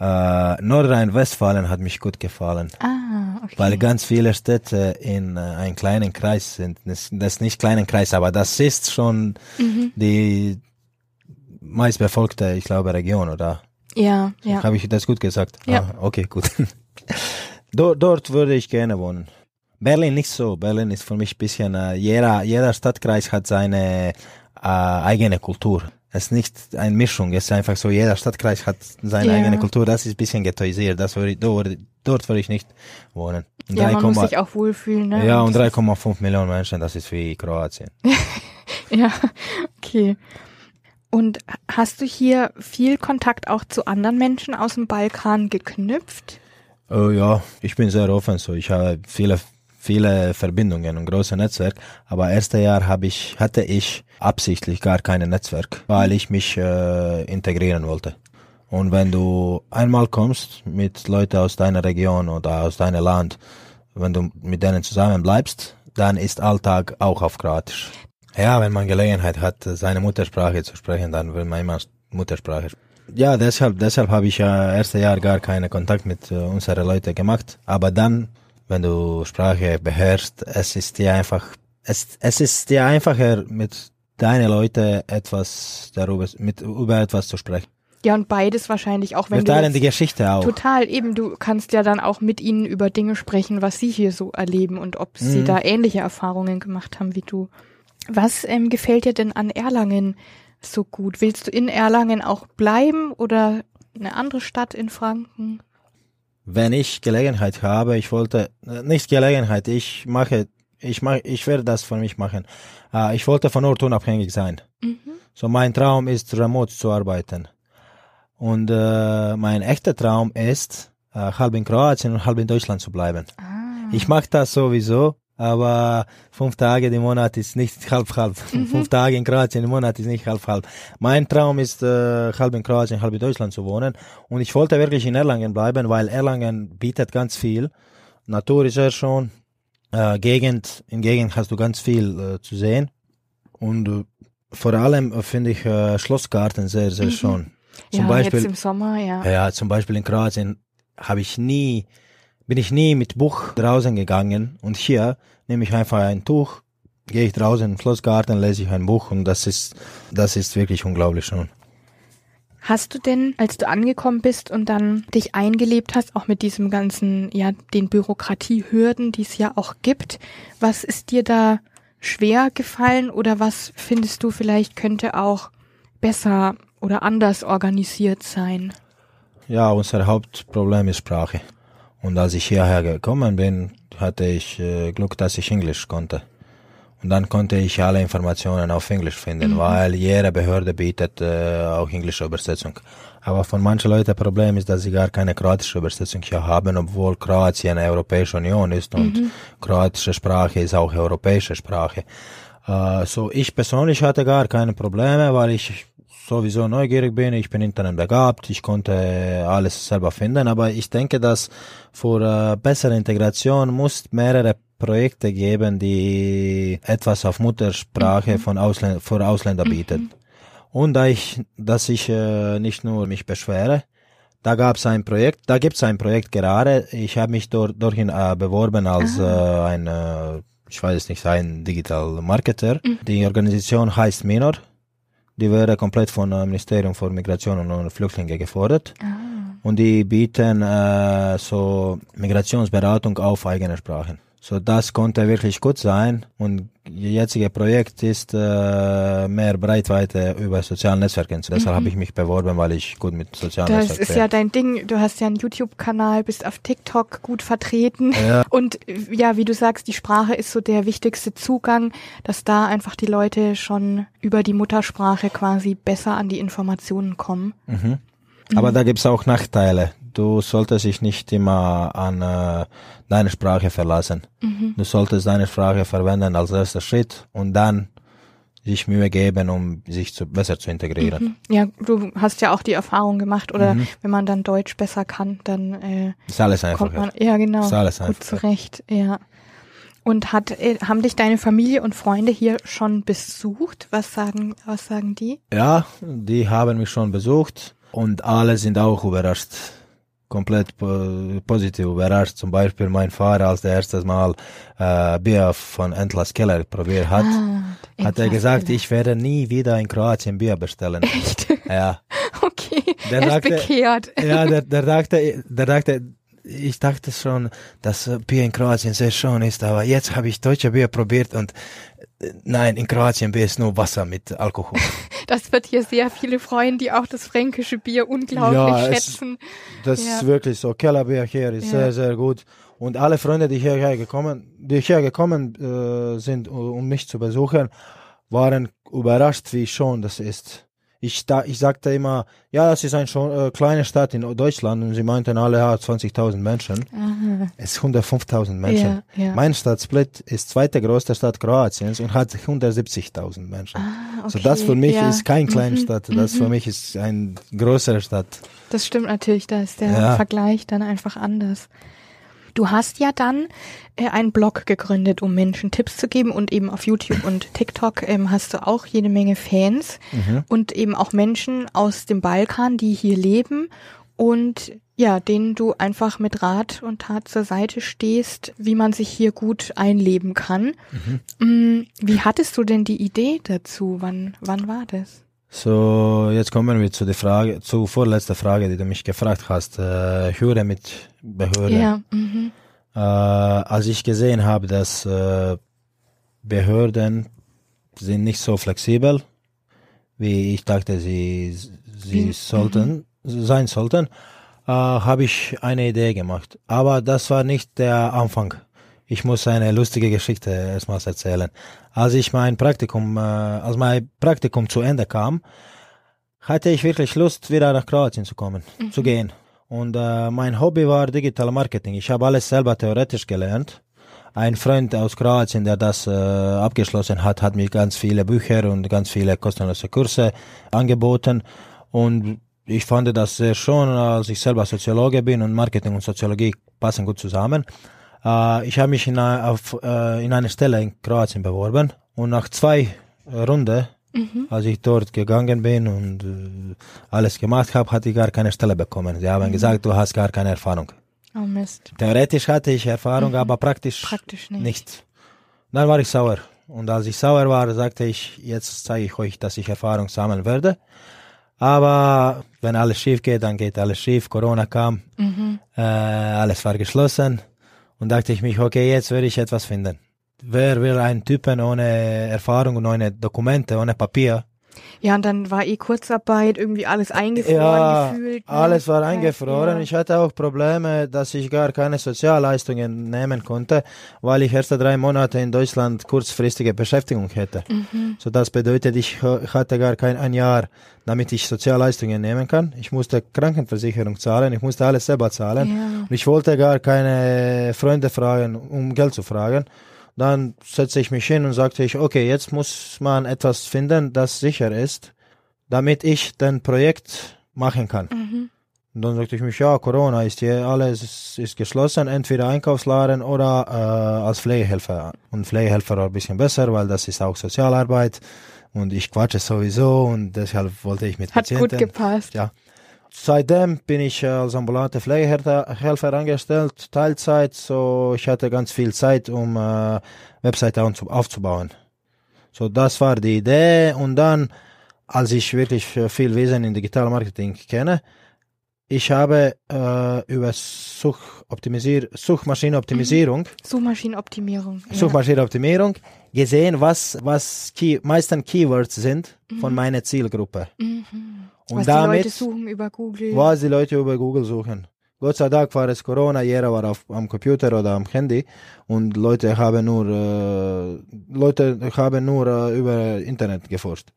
Äh, Nordrhein-Westfalen hat mich gut gefallen. Ah, okay. weil ganz viele Städte in äh, einem kleinen Kreis sind. Das, das ist nicht kleinen Kreis, aber das ist schon mhm. die meistbefolgte, ich glaube, Region, oder? Ja, ja. Habe ich das gut gesagt? Ja. Ah, okay, gut. dort, dort würde ich gerne wohnen. Berlin nicht so. Berlin ist für mich ein bisschen, äh, jeder, jeder Stadtkreis hat seine äh, eigene Kultur. Es ist nicht eine Mischung, es ist einfach so, jeder Stadtkreis hat seine Ja. eigene Kultur. Das ist ein bisschen ghettoisiert. Das würde ich, dort, dort würde ich nicht wohnen. Und Ja, man 3,8 muss sich auch wohlfühlen, ne? ja, und das ist- 3,5 Millionen Menschen, das ist wie Kroatien. Ja, okay. Und hast du hier viel Kontakt auch zu anderen Menschen aus dem Balkan geknüpft? Oh ja, ich bin sehr offen, so ich habe viele, viele Verbindungen und große Netzwerk, aber erste Jahr habe ich, hatte ich absichtlich gar kein Netzwerk, weil ich mich äh, integrieren wollte. Und wenn du einmal kommst mit Leuten aus deiner Region oder aus deinem Land, wenn du mit denen zusammen bleibst, dann ist Alltag auch auf Kroatisch. Ja, wenn man Gelegenheit hat, seine Muttersprache zu sprechen, dann will man immer Muttersprache. Ja, deshalb, deshalb habe ich ja erste Jahr gar keinen Kontakt mit äh, unseren Leuten gemacht. Aber dann, wenn du Sprache beherrschst, es ist dir einfach, es, es ist dir einfacher mit deinen Leuten etwas darüber, mit, über etwas zu sprechen. Ja, und beides wahrscheinlich auch, wenn Wir du teilen die Geschichte auch. total eben, du kannst ja dann auch mit ihnen über Dinge sprechen, was sie hier so erleben und ob sie Mhm. da ähnliche Erfahrungen gemacht haben wie du. Was ähm, gefällt dir denn an Erlangen so gut? Willst du in Erlangen auch bleiben oder eine andere Stadt in Franken? wenn ich Gelegenheit habe, ich wollte, äh, nicht Gelegenheit, ich mache, ich mache, ich werde das für mich machen. Äh, ich wollte von Ort unabhängig sein. Mhm. So mein Traum ist, remote zu arbeiten. Und äh, mein echter Traum ist, äh, halb in Kroatien und halb in Deutschland zu bleiben. Ah. Ich mache das sowieso, aber fünf Tage im Monat ist nicht halb halb. Mhm. Fünf Tage in Kroatien im Monat ist nicht halb halb. Mein Traum ist äh, halb in Kroatien, halb in Deutschland zu wohnen und ich wollte wirklich in Erlangen bleiben, weil Erlangen bietet ganz viel. Natur ist sehr schön, äh, Gegend, in Gegend hast du ganz viel äh, zu sehen und äh, vor allem äh, finde ich äh, Schlossgarten sehr, sehr mhm. schön. Zum ja, Beispiel, jetzt im Sommer, ja. Ja, zum Beispiel in Kroatien habe ich nie, bin ich nie mit Buch draußen gegangen und hier nehme ich einfach ein Tuch, gehe ich draußen im Schlossgarten, lese ich ein Buch und das ist, das ist wirklich unglaublich schön. Hast du denn, als du angekommen bist und dann dich eingelebt hast, auch mit diesem ganzen, ja, den Bürokratiehürden, die es ja auch gibt, was ist dir da schwer gefallen oder was findest du vielleicht könnte auch besser oder anders organisiert sein? Ja, unser Hauptproblem ist Sprache. Und als ich hierher gekommen bin, hatte ich äh, Glück, dass ich Englisch konnte. Und dann konnte ich alle Informationen auf Englisch finden, mhm. weil jede Behörde bietet äh, auch englische Übersetzung. Aber von manchen Leuten Problem ist, dass sie gar keine kroatische Übersetzung hier haben, obwohl Kroatien eine Europäische Union ist und mhm. kroatische Sprache ist auch europäische Sprache. Äh, so ich persönlich hatte gar keine Probleme, weil ich sowieso neugierig bin, ich bin Internet begabt, ich konnte alles selber finden, aber ich denke, dass für äh, bessere Integration muss mehrere Projekte geben, die etwas auf Muttersprache mhm. von Ausländ für Ausländer mhm. bieten. Und da ich, dass ich äh, nicht nur mich beschwere, da gab es ein Projekt, da gibt es ein Projekt gerade. Ich habe mich dort dorthin äh, beworben als äh, ein, äh, ich weiß es nicht, ein Digital Marketer. Mhm. Die Organisation heißt Minor. Die wäre komplett vom äh, Ministerium für Migration und Flüchtlinge gefordert. Ah. Und die bieten äh, so Migrationsberatung auf eigene Sprachen. So, das konnte wirklich gut sein. Und jetzige Projekt ist äh, mehr Breitweite über soziale Netzwerke. Deshalb mhm. habe ich mich beworben, weil ich gut mit sozialen Netzwerken. Das ist ja dein Ding. Du hast ja einen YouTube-Kanal, bist auf TikTok gut vertreten. Ja. Und ja, wie du sagst, die Sprache ist so der wichtigste Zugang, dass da einfach die Leute schon über die Muttersprache quasi besser an die Informationen kommen. Mhm. Aber mhm. da gibt's auch Nachteile du solltest dich nicht immer an äh, deine Sprache verlassen. Mhm. Du solltest deine Sprache verwenden als erster Schritt und dann sich Mühe geben, um sich zu, besser zu integrieren. Mhm. Ja, du hast ja auch die Erfahrung gemacht, oder mhm. wenn man dann Deutsch besser kann, dann äh, ist alles einfacher. kommt man ja genau ist alles gut zurecht. Ja. Und hat, äh, haben dich deine Familie und Freunde hier schon besucht? Was sagen, was sagen die? Ja, die haben mich schon besucht und alle sind auch überrascht komplett positiv überrascht. Zum Beispiel mein Vater, als er erstes Mal äh, Bier von Entlas Keller probiert hat, ah, hat er gesagt, Keller. ich werde nie wieder in Kroatien Bier bestellen. Echt? Ja. Okay. Der er ist dachte, bekehrt. Ja, der, der dachte, der dachte, ich dachte schon, dass Bier in Kroatien sehr schön ist, aber jetzt habe ich deutsche Bier probiert und nein, in Kroatien Bier ist nur Wasser mit Alkohol. Das wird hier sehr viele freuen, die auch das fränkische Bier unglaublich ja, schätzen. Es, das ja. ist wirklich so. Kellerbier hier ist ja. sehr, sehr gut. Und alle Freunde, die hierher gekommen, die hierher gekommen äh, sind, um mich zu besuchen, waren überrascht, wie schön das ist ich, da, ich sagte immer, ja, das ist eine schon, äh, kleine Stadt in Deutschland und sie meinten alle, ja, 20.000 Menschen. Aha. Es sind 105.000 Menschen. Ja, ja. Meine Stadt Split ist zweite größte Stadt Kroatiens und hat 170.000 Menschen. Ah, okay. So das für mich ja. ist keine kleine mhm. Stadt, das mhm. für mich ist eine größere Stadt. Das stimmt natürlich, da ist der Vergleich dann einfach anders. Du hast ja dann äh, einen Blog gegründet, um Menschen Tipps zu geben und eben auf YouTube und TikTok ähm, hast du auch jede Menge Fans mhm. und eben auch Menschen aus dem Balkan, die hier leben und ja, denen du einfach mit Rat und Tat zur Seite stehst, wie man sich hier gut einleben kann. Mhm. Mm, wie hattest du denn die Idee dazu? Wann, wann war das? So, jetzt kommen wir zu der Frage, zur vorletzten Frage, die du mich gefragt hast. Äh, Höre mit Behörde. Ja. Mhm. Äh, als ich gesehen habe, dass äh, Behörden sind nicht so flexibel, wie ich dachte, sie, sie mhm. sollten, sein sollten, äh, habe ich eine Idee gemacht. Aber das war nicht der Anfang. Ich muss eine lustige Geschichte erstmals erzählen. Als ich mein Praktikum, äh, als mein Praktikum zu Ende kam, hatte ich wirklich Lust, wieder nach Kroatien zu kommen, mhm. zu gehen. Und äh, mein Hobby war Digital Marketing. Ich habe alles selber theoretisch gelernt. Ein Freund aus Kroatien, der das äh, abgeschlossen hat, hat mir ganz viele Bücher und ganz viele kostenlose Kurse angeboten. Und ich fand das sehr schön, als ich selber Soziologe bin und Marketing und Soziologie passen gut zusammen. Äh, ich habe mich in, auf, äh, in eine Stelle in Kroatien beworben und nach zwei Runden Mhm. Als ich dort gegangen bin und äh, alles gemacht habe, hatte ich gar keine Stelle bekommen. Sie haben mhm. gesagt, du hast gar keine Erfahrung. Oh Mist. Theoretisch hatte ich Erfahrung, mhm. aber praktisch, praktisch nicht. nichts. Dann war ich sauer. Und als ich sauer war, sagte ich, jetzt zeige ich euch, dass ich Erfahrung sammeln werde. Aber wenn alles schief geht, dann geht alles schief. Corona kam, mhm. äh, alles war geschlossen. Und dachte ich mich, okay, jetzt werde ich etwas finden wer will einen Typen ohne Erfahrung und ohne Dokumente, ohne Papier? Ja, und dann war eh Kurzarbeit, irgendwie alles eingefroren ja, gefühlt. Ne? alles war eingefroren. Ja. Ich hatte auch Probleme, dass ich gar keine Sozialleistungen nehmen konnte, weil ich erst drei Monate in Deutschland kurzfristige Beschäftigung hätte. Mhm. So das bedeutet, ich hatte gar kein ein Jahr, damit ich Sozialleistungen nehmen kann. Ich musste Krankenversicherung zahlen, ich musste alles selber zahlen. Ja. Und ich wollte gar keine Freunde fragen, um Geld zu fragen. Dann setze ich mich hin und sagte ich, okay, jetzt muss man etwas finden, das sicher ist, damit ich den Projekt machen kann. Mhm. Und dann sagte ich mich, ja, Corona ist hier, alles ist geschlossen, entweder Einkaufsladen oder äh, als Pflegehelfer. Und Pflegehelfer war ein bisschen besser, weil das ist auch Sozialarbeit und ich quatsche sowieso und deshalb wollte ich mit Hat Patienten. Hat gut gepasst. Ja. Seitdem bin ich als ambulante Pflegehelfer angestellt, Teilzeit, so ich hatte ganz viel Zeit, um äh, Webseite aufzubauen. So, das war die Idee und dann, als ich wirklich viel Wesen in Digital Marketing kenne, ich habe äh, über Suchmaschinenoptimisierung, mhm. Suchmaschinenoptimierung, ja. Suchmaschinenoptimierung gesehen, was was Key, meisten Keywords sind mhm. von meiner Zielgruppe. Mhm. Und was damit, die Leute suchen über Google. Was die Leute über Google suchen. Gott sei Dank war es Corona, jeder war auf, am Computer oder am Handy und Leute haben nur äh, Leute haben nur äh, über Internet geforscht.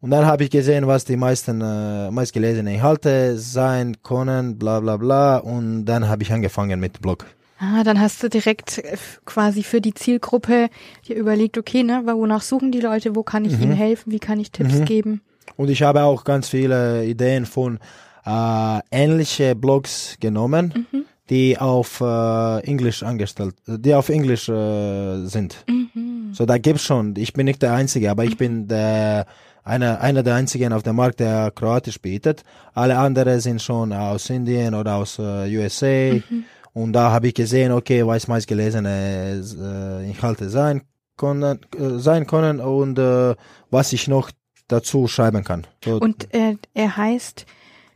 Und dann habe ich gesehen, was die meisten äh, meistgelesenen Inhalte sein können, bla bla bla. Und dann habe ich angefangen mit Blog. Ah, dann hast du direkt äh, quasi für die Zielgruppe dir überlegt, okay, ne, wonach suchen die Leute, wo kann ich mhm. ihnen helfen, wie kann ich Tipps mhm. geben? Und ich habe auch ganz viele Ideen von äh, ähnliche Blogs genommen, mhm. die auf äh, Englisch angestellt, die auf Englisch äh, sind. Mhm. So da gibt's schon. Ich bin nicht der Einzige, aber ich bin der einer einer der einzigen auf dem Markt, der Kroatisch bietet. Alle anderen sind schon aus Indien oder aus äh, USA. Mhm. Und da habe ich gesehen, okay, was meist gelesene äh, Inhalte sein können, äh, sein können und äh, was ich noch dazu schreiben kann. So. Und äh, er heißt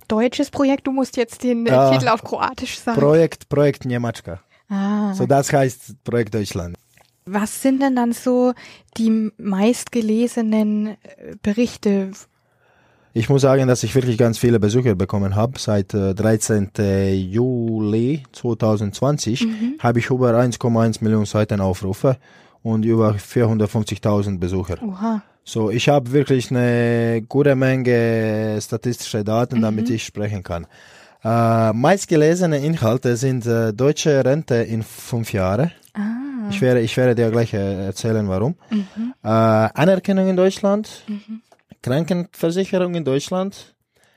deutsches Projekt, du musst jetzt den äh, Titel auf Kroatisch sagen. Projekt, Projekt Njemačka. Ah. So das heißt Projekt Deutschland. Was sind denn dann so die meistgelesenen äh, Berichte? Ich muss sagen, dass ich wirklich ganz viele Besucher bekommen habe. Seit äh, 13. Juli 2020 mhm. habe ich über 1,1 Millionen Seiten Aufrufe und über 450.000 Besucher. Oha. So, ich habe wirklich eine gute Menge statistische Daten, damit mhm. ich sprechen kann. Äh, meistgelesene Inhalte sind äh, deutsche Rente in fünf Jahren. Ah. Ich, werde, ich werde dir gleich äh, erzählen, warum. Mhm. Äh, Anerkennung in Deutschland, mhm. Krankenversicherung in Deutschland,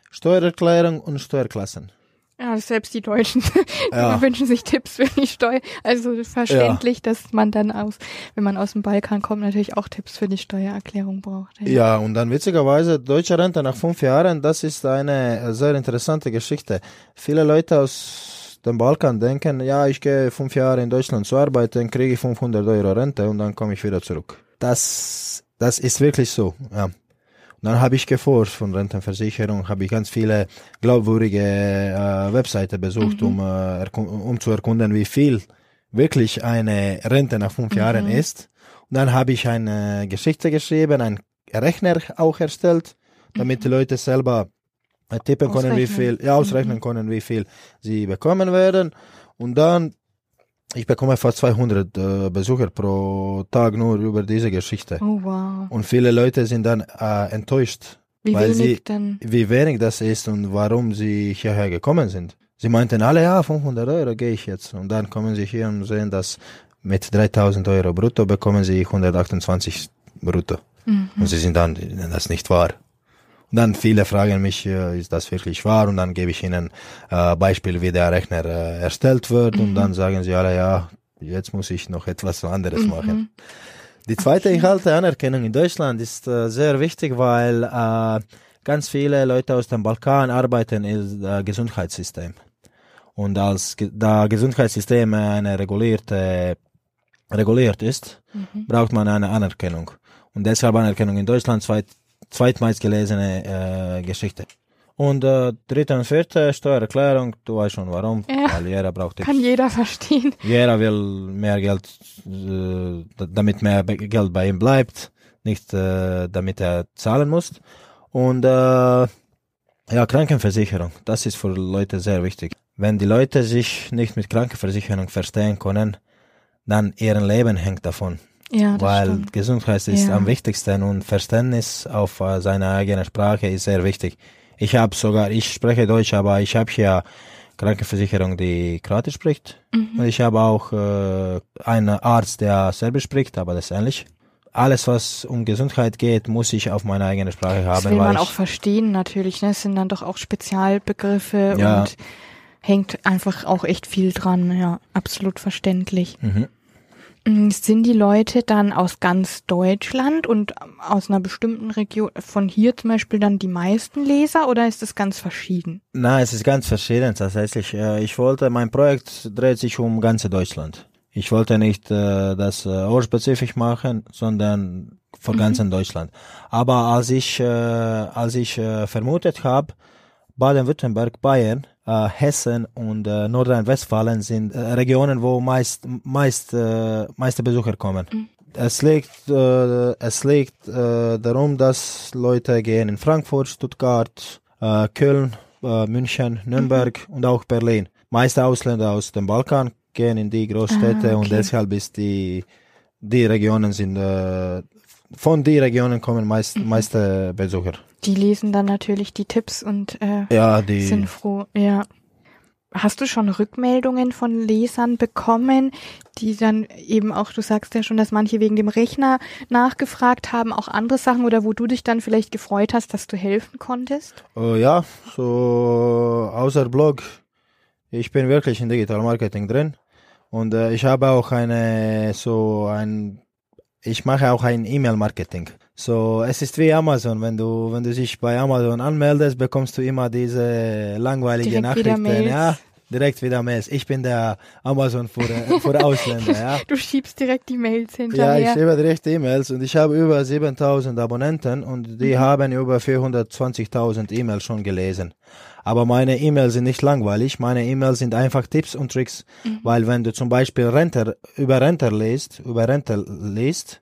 Steuererklärung und Steuerklassen. Ja, selbst die Deutschen ja. wünschen sich Tipps für die Steuer. Also verständlich, ja. dass man dann aus, wenn man aus dem Balkan kommt, natürlich auch Tipps für die Steuererklärung braucht. Ja, ja und dann witzigerweise deutsche Rente nach fünf Jahren, das ist eine sehr interessante Geschichte. Viele Leute aus dem Balkan denken, ja, ich gehe fünf Jahre in Deutschland zu arbeiten, kriege ich 500 Euro Rente und dann komme ich wieder zurück. Das, das ist wirklich so, ja. Dann habe ich geforscht von Rentenversicherung, habe ich ganz viele glaubwürdige äh, Webseiten besucht, mhm. um, äh, um zu erkunden, wie viel wirklich eine Rente nach fünf mhm. Jahren ist. Und dann habe ich eine Geschichte geschrieben, einen Rechner auch erstellt, damit mhm. die Leute selber äh, tippen können, wie viel, ja, ausrechnen mhm. können, wie viel sie bekommen werden. Und dann ich bekomme fast 200 äh, Besucher pro Tag nur über diese Geschichte. Oh, wow. Und viele Leute sind dann äh, enttäuscht, wie weil wenig sie, denn? wie wenig das ist und warum sie hierher gekommen sind. Sie meinten alle, ja, 500 Euro gehe ich jetzt. Und dann kommen sie hier und sehen, dass mit 3000 Euro brutto bekommen sie 128 brutto. Mhm. Und sie sind dann, das ist nicht wahr. Und dann viele fragen mich, äh, ist das wirklich wahr? Und dann gebe ich ihnen äh, Beispiel, wie der Rechner äh, erstellt wird. Mhm. Und dann mhm. sagen sie alle, ja, jetzt muss ich noch etwas anderes mhm. machen. Die zweite Inhalte Anerkennung in Deutschland ist äh, sehr wichtig, weil äh, ganz viele Leute aus dem Balkan arbeiten im äh, Gesundheitssystem. Und als ge da Gesundheitssystem eine regulierte, reguliert ist, mhm. braucht man eine Anerkennung. Und deshalb Anerkennung in Deutschland 2000 zweitmeistgelesene äh, Geschichte. Und äh, dritte und vierte Steuererklärung, du weißt schon warum, ja. weil jeder braucht es. Kann jeder verstehen. Jeder will mehr Geld, äh, damit mehr Geld bei ihm bleibt, nicht äh, damit er zahlen muss. Und äh, ja, Krankenversicherung, das ist für Leute sehr wichtig. Wenn die Leute sich nicht mit Krankenversicherung verstehen können, dann ihr Leben hängt davon. Ja, weil stimmt. Gesundheit ist ja. am wichtigsten und Verständnis auf äh, seine eigene Sprache ist sehr wichtig. Ich habe sogar, ich spreche Deutsch, aber ich habe hier Krankenversicherung, die Kroatisch spricht. Mhm. Und ich habe auch äh, einen Arzt, der Serbisch spricht, aber das ist ähnlich. Alles, was um Gesundheit geht, muss ich auf meine eigene Sprache haben. Das will man auch verstehen natürlich. Ne? Es sind dann doch auch Spezialbegriffe ja. und hängt einfach auch echt viel dran. Ja, absolut verständlich. Mhm. Mm, sind die Leute dann aus ganz Deutschland und aus einer bestimmten Region, von hier zum Beispiel dann die meisten Leser oder ist es ganz verschieden? Nein, es ist ganz verschieden tatsächlich. Äh, ich wollte, mein Projekt dreht sich um ganze Deutschland. Ich wollte nicht äh, das äh, ortsspezifisch machen, sondern für mhm. ganzen Deutschland. Aber als ich, äh, als ich äh, vermutet habe, Baden-Württemberg, Bayern äh, Hessen und äh, Nordrhein-Westfalen sind äh, Regionen, wo meist, meist äh, meiste Besucher kommen. Mhm. Es liegt, äh, es liegt äh, darum, dass Leute gehen in Frankfurt, Stuttgart, Köln, München, Nürnberg mhm. und auch Berlin. Meiste Ausländer aus dem Balkan gehen in die Großstädte ah, okay. und deshalb ist die die Regionen sind äh, von die Regionen kommen meist mhm. meiste Besucher. Die lesen dann natürlich die Tipps und äh, ja, die sind froh. Ja. Hast du schon Rückmeldungen von Lesern bekommen, die dann eben auch, du sagst ja schon, dass manche wegen dem Rechner nachgefragt haben, auch andere Sachen oder wo du dich dann vielleicht gefreut hast, dass du helfen konntest? Uh, ja, so außer Blog. Ich bin wirklich in Digital Marketing drin und äh, ich habe auch eine so ein ich mache auch ein E-Mail-Marketing. So, es ist wie Amazon. Wenn du, wenn du dich bei Amazon anmeldest, bekommst du immer diese langweilige direkt Nachrichten. Ja, direkt wieder Mails. Ich bin der Amazon für, für Ausländer. Ja. Du schiebst direkt die Mails hinterher. Ja, ich schiebe direkt E-Mails und ich habe über 7000 Abonnenten und die mhm. haben über 420.000 E-Mails schon gelesen. Aber meine E-Mails sind nicht langweilig. Meine E-Mails sind einfach Tipps und Tricks. Mhm. Weil wenn du zum Beispiel Renter, über Renter liest, über Renter liest,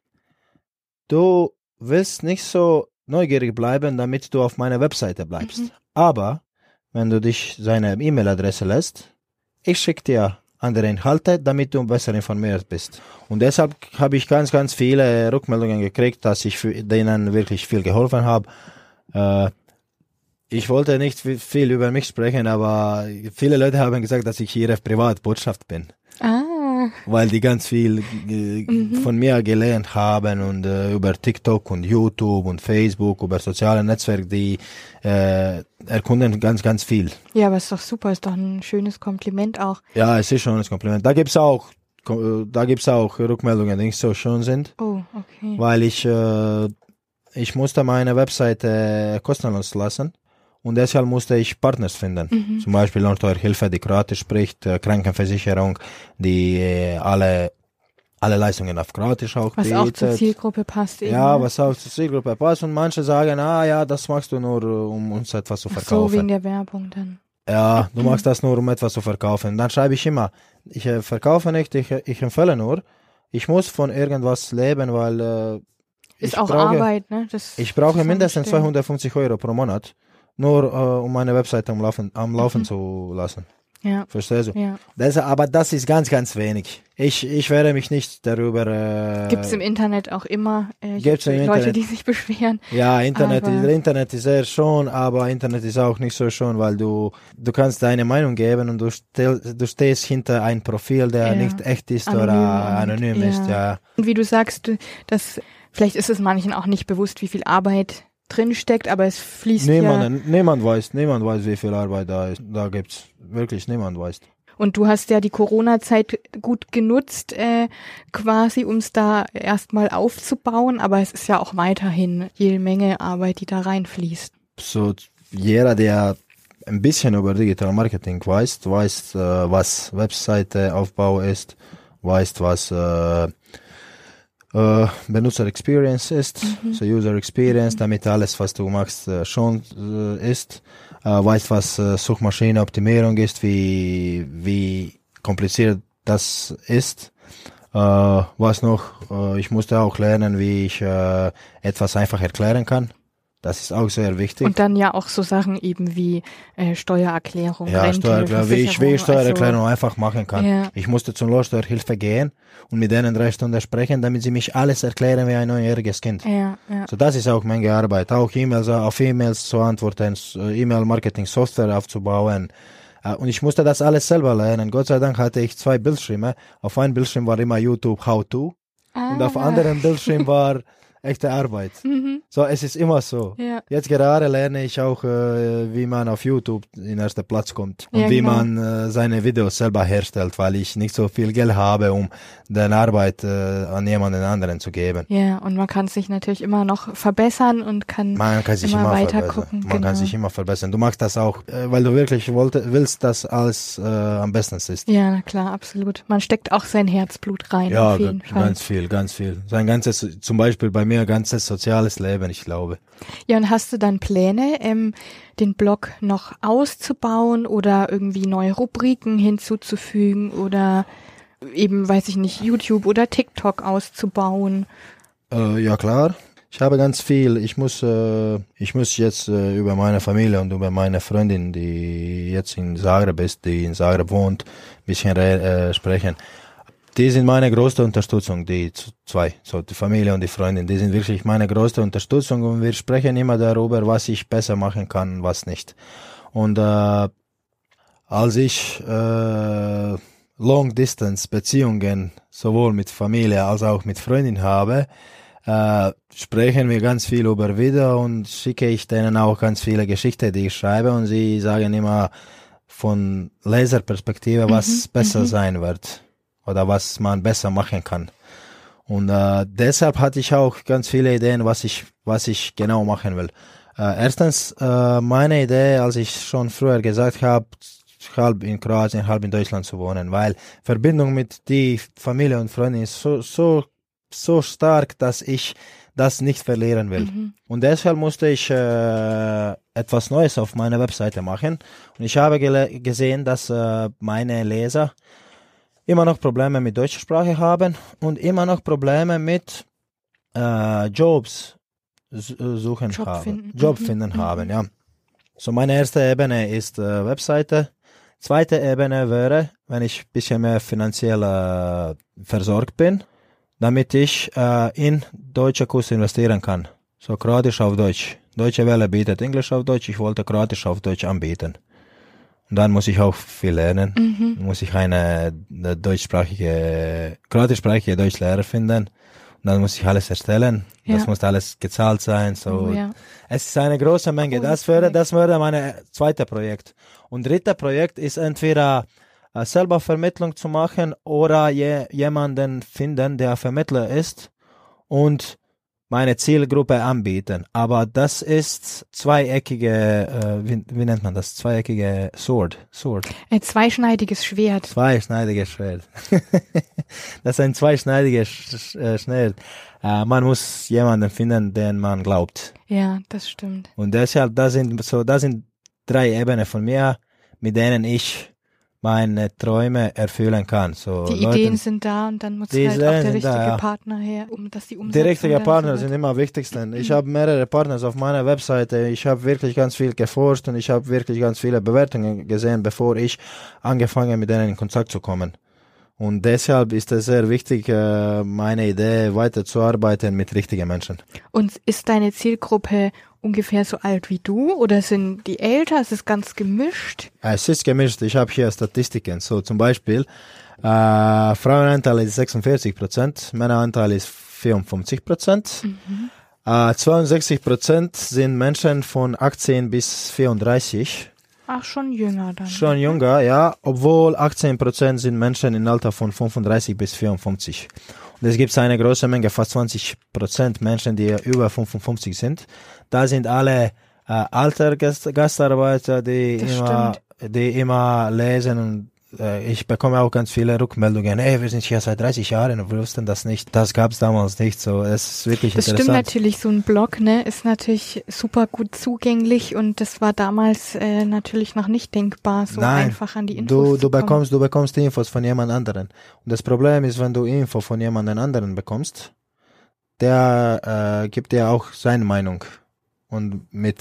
du willst nicht so neugierig bleiben, damit du auf meiner Webseite bleibst. Mhm. Aber wenn du dich seine E-Mail-Adresse lässt, ich schicke dir andere Inhalte, damit du besser informiert bist. Und deshalb habe ich ganz, ganz viele Rückmeldungen gekriegt, dass ich denen wirklich viel geholfen habe. Äh, ich wollte nicht viel über mich sprechen, aber viele Leute haben gesagt, dass ich ihre Privatbotschaft bin. Ah. Weil die ganz viel äh, mhm. von mir gelernt haben und äh, über TikTok und YouTube und Facebook, über soziale Netzwerke, die äh, erkunden ganz, ganz viel. Ja, aber ist doch super, ist doch ein schönes Kompliment auch. Ja, es ist schon ein Kompliment. Da gibt's auch da gibt's auch Rückmeldungen, die nicht so schön sind. Oh, okay. Weil ich, äh, ich musste meine Webseite kostenlos lassen. Und deshalb musste ich Partners finden. Mhm. Zum Beispiel Nordeuer die Kroatisch spricht, äh, Krankenversicherung, die äh, alle alle Leistungen auf Kroatisch auch was auch zur Zielgruppe passt. Eben, ja, ne? was auch zur Zielgruppe passt. Und manche sagen, ah ja, das machst du nur, um uns etwas zu verkaufen. so, wegen der Werbung dann. Ja, du machst das nur, um etwas zu verkaufen. Dann schreibe ich immer, ich äh, verkaufe nicht, ich, ich empfehle nur. Ich muss von irgendwas leben, weil äh, ist ich auch brauche, Arbeit, ne? Das ich brauche mindestens 250 Euro pro Monat nur äh, um meine Webseite am Laufen, am Laufen mhm. zu lassen. Ja. Verstehst du? Ja. Das, aber das ist ganz, ganz wenig. Ich, ich werde mich nicht darüber. Äh, Gibt's im Internet auch immer äh, Gibt's im Leute, Internet. die sich beschweren. Ja, Internet, Aber- Internet ist sehr schon, aber Internet ist auch nicht so schon, weil du, du kannst deine Meinung geben und du, stell, du stehst hinter ein Profil, der Ja. nicht echt ist Anonym oder und- anonym ja. ist, ja. Und wie du sagst, dass vielleicht ist es manchen auch nicht bewusst, wie viel Arbeit drin steckt, aber es fließt ja. Niemand, niemand weiß, niemand weiß, wie viel Arbeit da ist. Da gibt's wirklich niemand weiß. Und du hast ja die Corona-Zeit gut genutzt, äh, quasi, um es da erstmal aufzubauen, aber es ist ja auch weiterhin jede Menge Arbeit, die da reinfließt. So, jeder, der ein bisschen über Digital Marketing weiß, weiß, äh, was Webseiteaufbau ist, weiß, was äh, äh, Benutzer Experience ist, so User Experience, damit alles, was du machst, äh, schon äh, ist, äh, weiß, was äh, Suchmaschinenoptimierung ist, wie, wie kompliziert das ist. Äh, was noch, äh, ich musste auch lernen, wie ich äh, etwas einfach erklären kann. Das ist auch sehr wichtig. Und dann ja auch so Sachen eben wie äh, Steuererklärung, Ja, Rente, Steuererklärung, wie ich, wie ich Steuererklärung also, einfach machen kann. Ja. Ich musste zur Lohnsteuerhilfe gehen und mit denen drei Stunden sprechen, damit sie mich alles erklären wie ein neunjähriges Kind. Ja, ja. So, das ist auch meine Arbeit. Auch E-Mails, auf E-Mails zu antworten, äh, E-Mail-Marketing-Software aufzubauen. Äh, Und ich musste das alles selber lernen. Gott sei Dank hatte ich zwei Bildschirme. Auf einem Bildschirm war immer YouTube How-To und auf Ah. anderen Bildschirm war echte Arbeit. Mhm. So, es ist immer so. Ja. Jetzt gerade lerne ich auch, äh, wie man auf YouTube in ersten Platz kommt und Ja, wie genau. man äh, seine Videos selber herstellt, weil ich nicht so viel Geld habe, um den Arbeit äh, an jemanden anderen zu geben. Ja, und man kann sich natürlich immer noch verbessern und kann Man kann sich immer immer, weiter verbessern. gucken, Man genau. kann sich immer verbessern. Du machst das auch, äh, weil du wirklich wollte, willst, dass alles äh, am besten ist. Ja, klar, absolut. Man steckt auch sein Herzblut rein, Ja, auf jeden g- Fall. ganz viel, ganz viel. Sein ganzes, zum Beispiel bei mir ganzes soziales Leben, ich glaube. Ja, und hast du dann Pläne, ähm, den Blog noch auszubauen oder irgendwie neue Rubriken hinzuzufügen oder eben, weiß ich nicht, YouTube oder TikTok auszubauen? Äh, ja klar. Ich habe ganz viel. Ich muss, äh, ich muss jetzt äh, über meine Familie und über meine Freundin, die jetzt in Zagreb ist, die in Zagreb wohnt, ein bisschen äh, sprechen. Die sind meine größte Unterstützung, die zwei, so die Familie und die Freundin, die sind wirklich meine größte Unterstützung und wir sprechen immer darüber, was ich besser machen kann, was nicht. Und äh, als ich äh, Long Distance Beziehungen sowohl mit Familie als auch mit Freundin habe, äh, sprechen wir ganz viel über Video und schicke ich denen auch ganz viele Geschichten, die ich schreibe und sie sagen immer von Leserperspektive, was besser sein wird oder was man besser machen kann. Und äh, deshalb hatte ich auch ganz viele Ideen, was ich, was ich genau machen will. Äh, erstens, äh, meine Idee, als ich schon früher gesagt habe, halb in Kroatien, halb in Deutschland zu wohnen, weil Verbindung mit die Familie und Freunden ist so, so, so stark, dass ich das nicht verlieren will. Und deshalb musste ich äh, etwas Neues auf meiner Webseite machen. Und ich habe gesehen, dass äh, meine Leser immer noch Probleme mit deutscher Sprache haben und immer noch Probleme mit äh, Jobs äh, suchen Job haben, finden. Job Mhm, finden mhm. haben, ja. So meine erste Ebene ist äh, Webseite. Zweite Ebene wäre, wenn ich ein bisschen mehr finanziell äh, versorgt bin, damit ich äh, in deutsche Kurse investieren kann. So Kroatisch auf Deutsch. Deutsche Welle bietet Englisch auf Deutsch, ich wollte Kroatisch auf Deutsch anbieten. Und dann muss ich auch viel lernen. Mhm. Muss ich eine, deutschsprachige, kroatischsprachige Deutschlehrer finden. Und dann muss ich alles erstellen. Ja. Das muss alles gezahlt sein. So. Oh, ja. Es ist eine große Menge. Großes Das wäre, das wäre mein zweite Projekt. Und dritte Projekt ist entweder äh, selber Vermittlung zu machen oder je, jemanden finden, der Vermittler ist und meine Zielgruppe anbieten. Aber das ist zweieckige, äh, wie, wie nennt man das? Zweieckige Sword. Sword. Ein zweischneidiges Schwert. Zweischneidiges Schwert. das ist ein zweischneidiges Sch äh, Schwert. Äh, man muss jemanden finden, den man glaubt. Ja, das stimmt. Und deshalb, das sind so, das sind drei Ebenen von mir, mit denen ich meine Träume erfüllen kann. So die Leuten, Ideen sind da und dann muss halt auch der richtige da, ja. Partner her, um dass die Die richtigen so Partner sind immer am wichtigsten. Ich habe mehrere Partners auf meiner Webseite. Ich habe wirklich ganz viel geforscht und ich habe wirklich ganz viele Bewertungen gesehen, bevor ich angefangen mit denen in Kontakt zu kommen. Und deshalb ist es sehr wichtig, äh, meine Idee weiterzuarbeiten mit richtigen Menschen. Und ist deine Zielgruppe ungefähr so alt wie du oder sind die älter? Ist es ganz gemischt? Es ist gemischt. Ich habe hier Statistiken. So zum Beispiel, äh, Frauenanteil ist 46 Prozent, Männeranteil ist 54 Prozent. Äh, 62 Prozent sind Menschen von 18 bis 34. Ach, schon jünger dann. Schon jünger, ja, obwohl 18 Prozent sind Menschen im Alter von 35 bis 54. Und es gibt eine große Menge, fast 20 Prozent Menschen, die über 55 sind. Da sind alle äh, alter Gast Gastarbeiter, die Das immer, die immer lesen und ich bekomme auch ganz viele Rückmeldungen. Ey, wir sind hier seit 30 Jahren und wir wussten das nicht. Das gab es damals nicht. So, es ist wirklich Das stimmt interessant. natürlich, so ein Blog, ne, ist natürlich super gut zugänglich und das war damals äh, natürlich noch nicht denkbar, so Nein, einfach an die Infos Du, du bekommst, du bekommst die Infos von jemand anderen. Und das Problem ist, wenn du Info von jemand anderen bekommst, der äh, gibt dir auch seine Meinung. Und mit,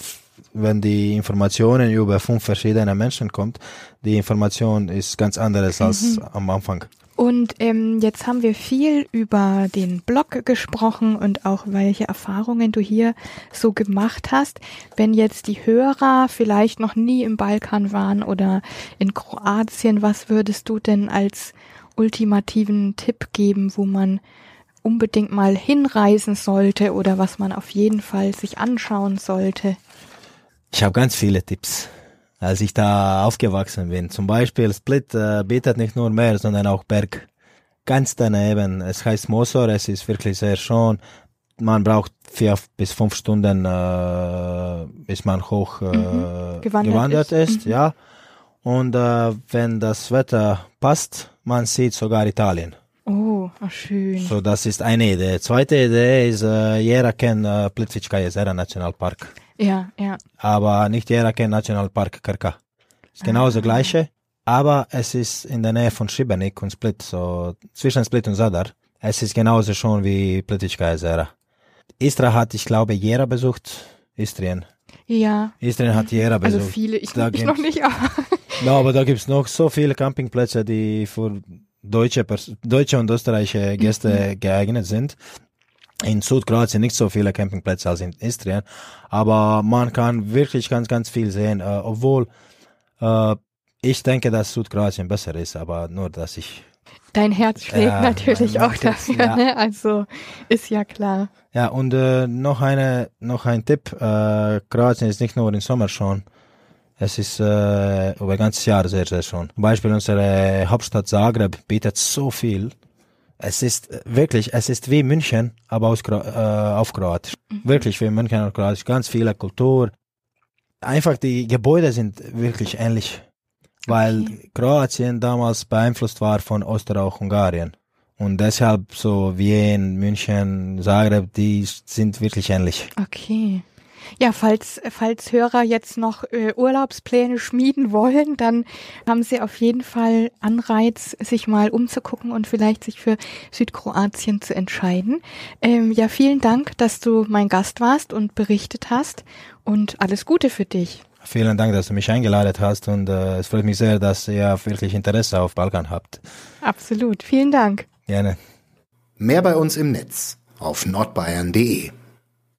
wenn die Informationen über fünf verschiedene Menschen kommt, die Information ist ganz anderes als am Anfang. Und ähm, jetzt haben wir viel über den Blog gesprochen und auch welche Erfahrungen du hier so gemacht hast. Wenn jetzt die Hörer vielleicht noch nie im Balkan waren oder in Kroatien, was würdest du denn als ultimativen Tipp geben, wo man unbedingt mal hinreisen sollte oder was man auf jeden Fall sich anschauen sollte? Ich habe ganz viele Tipps, als ich da aufgewachsen bin. Zum Beispiel Split äh, bietet nicht nur Meer, sondern auch Berg. Ganz daneben. Es heißt Mosor, es ist wirklich sehr schön. Man braucht vier bis fünf Stunden, äh, bis man hoch äh, gewandert gewandert, ist. ist. ja. Und äh, wenn das Wetter passt, man sieht sogar Italien. Oh, ach schön. So, das ist eine Idee. Zweite Idee ist, äh, jeder kennt äh, Plitvička jezera Nationalpark Ja, ja. aber nicht jeder kennt Nationalpark Krka. Ist genau das gleiche, aber es ist in der Nähe von Šibenik und Split, so zwischen Split und Zadar. Es ist genauso schon wie Plitvička Jezera. Istra hat, ich glaube, jeder besucht. Istrien. Ja. Istrien hat jeder Also besucht. viele, ich, Da ich noch nicht, aber Ja, aber da gibt's noch so viele Campingplätze, die für deutsche, Pers deutsche und österreichische Gäste geeignet sind. In Südkroatien nicht so viele Campingplätze als in Istrien, aber man kann wirklich ganz, ganz viel sehen, äh, obwohl äh, ich denke, dass Südkroatien besser ist, aber nur, dass ich dein Herz schlägt Ja, natürlich auch dafür, ja. ne? Also ist ja klar. Ja, und äh, noch eine, noch ein Tipp. Äh, Kroatien ist nicht nur im Sommer schon. Es ist äh, über ganzes Jahr sehr, sehr schön. Zum Beispiel unsere Hauptstadt Zagreb bietet so viel. Es ist äh, wirklich, es ist wie München, aber aus, äh, auf Kroatisch. Wirklich wie München auf Kroatisch. Ganz viele Kultur. Einfach die Gebäude sind wirklich ähnlich, weil Okay. Kroatien damals beeinflusst war von Österreich-Ungarien. Und deshalb so Wien, München, Zagreb, die sind wirklich ähnlich. Okay. Ja, falls, falls Hörer jetzt noch äh, Urlaubspläne schmieden wollen, dann haben sie auf jeden Fall Anreiz, sich mal umzugucken und vielleicht sich für Südkroatien zu entscheiden. Ähm, ja, vielen Dank, dass du mein Gast warst und berichtet hast und alles Gute für dich. Vielen Dank, dass du mich eingeladen hast und äh, es freut mich sehr, dass ihr wirklich Interesse auf Balkan habt. Absolut. Vielen Dank. Gerne. Mehr bei uns im Netz auf nordbayern.de.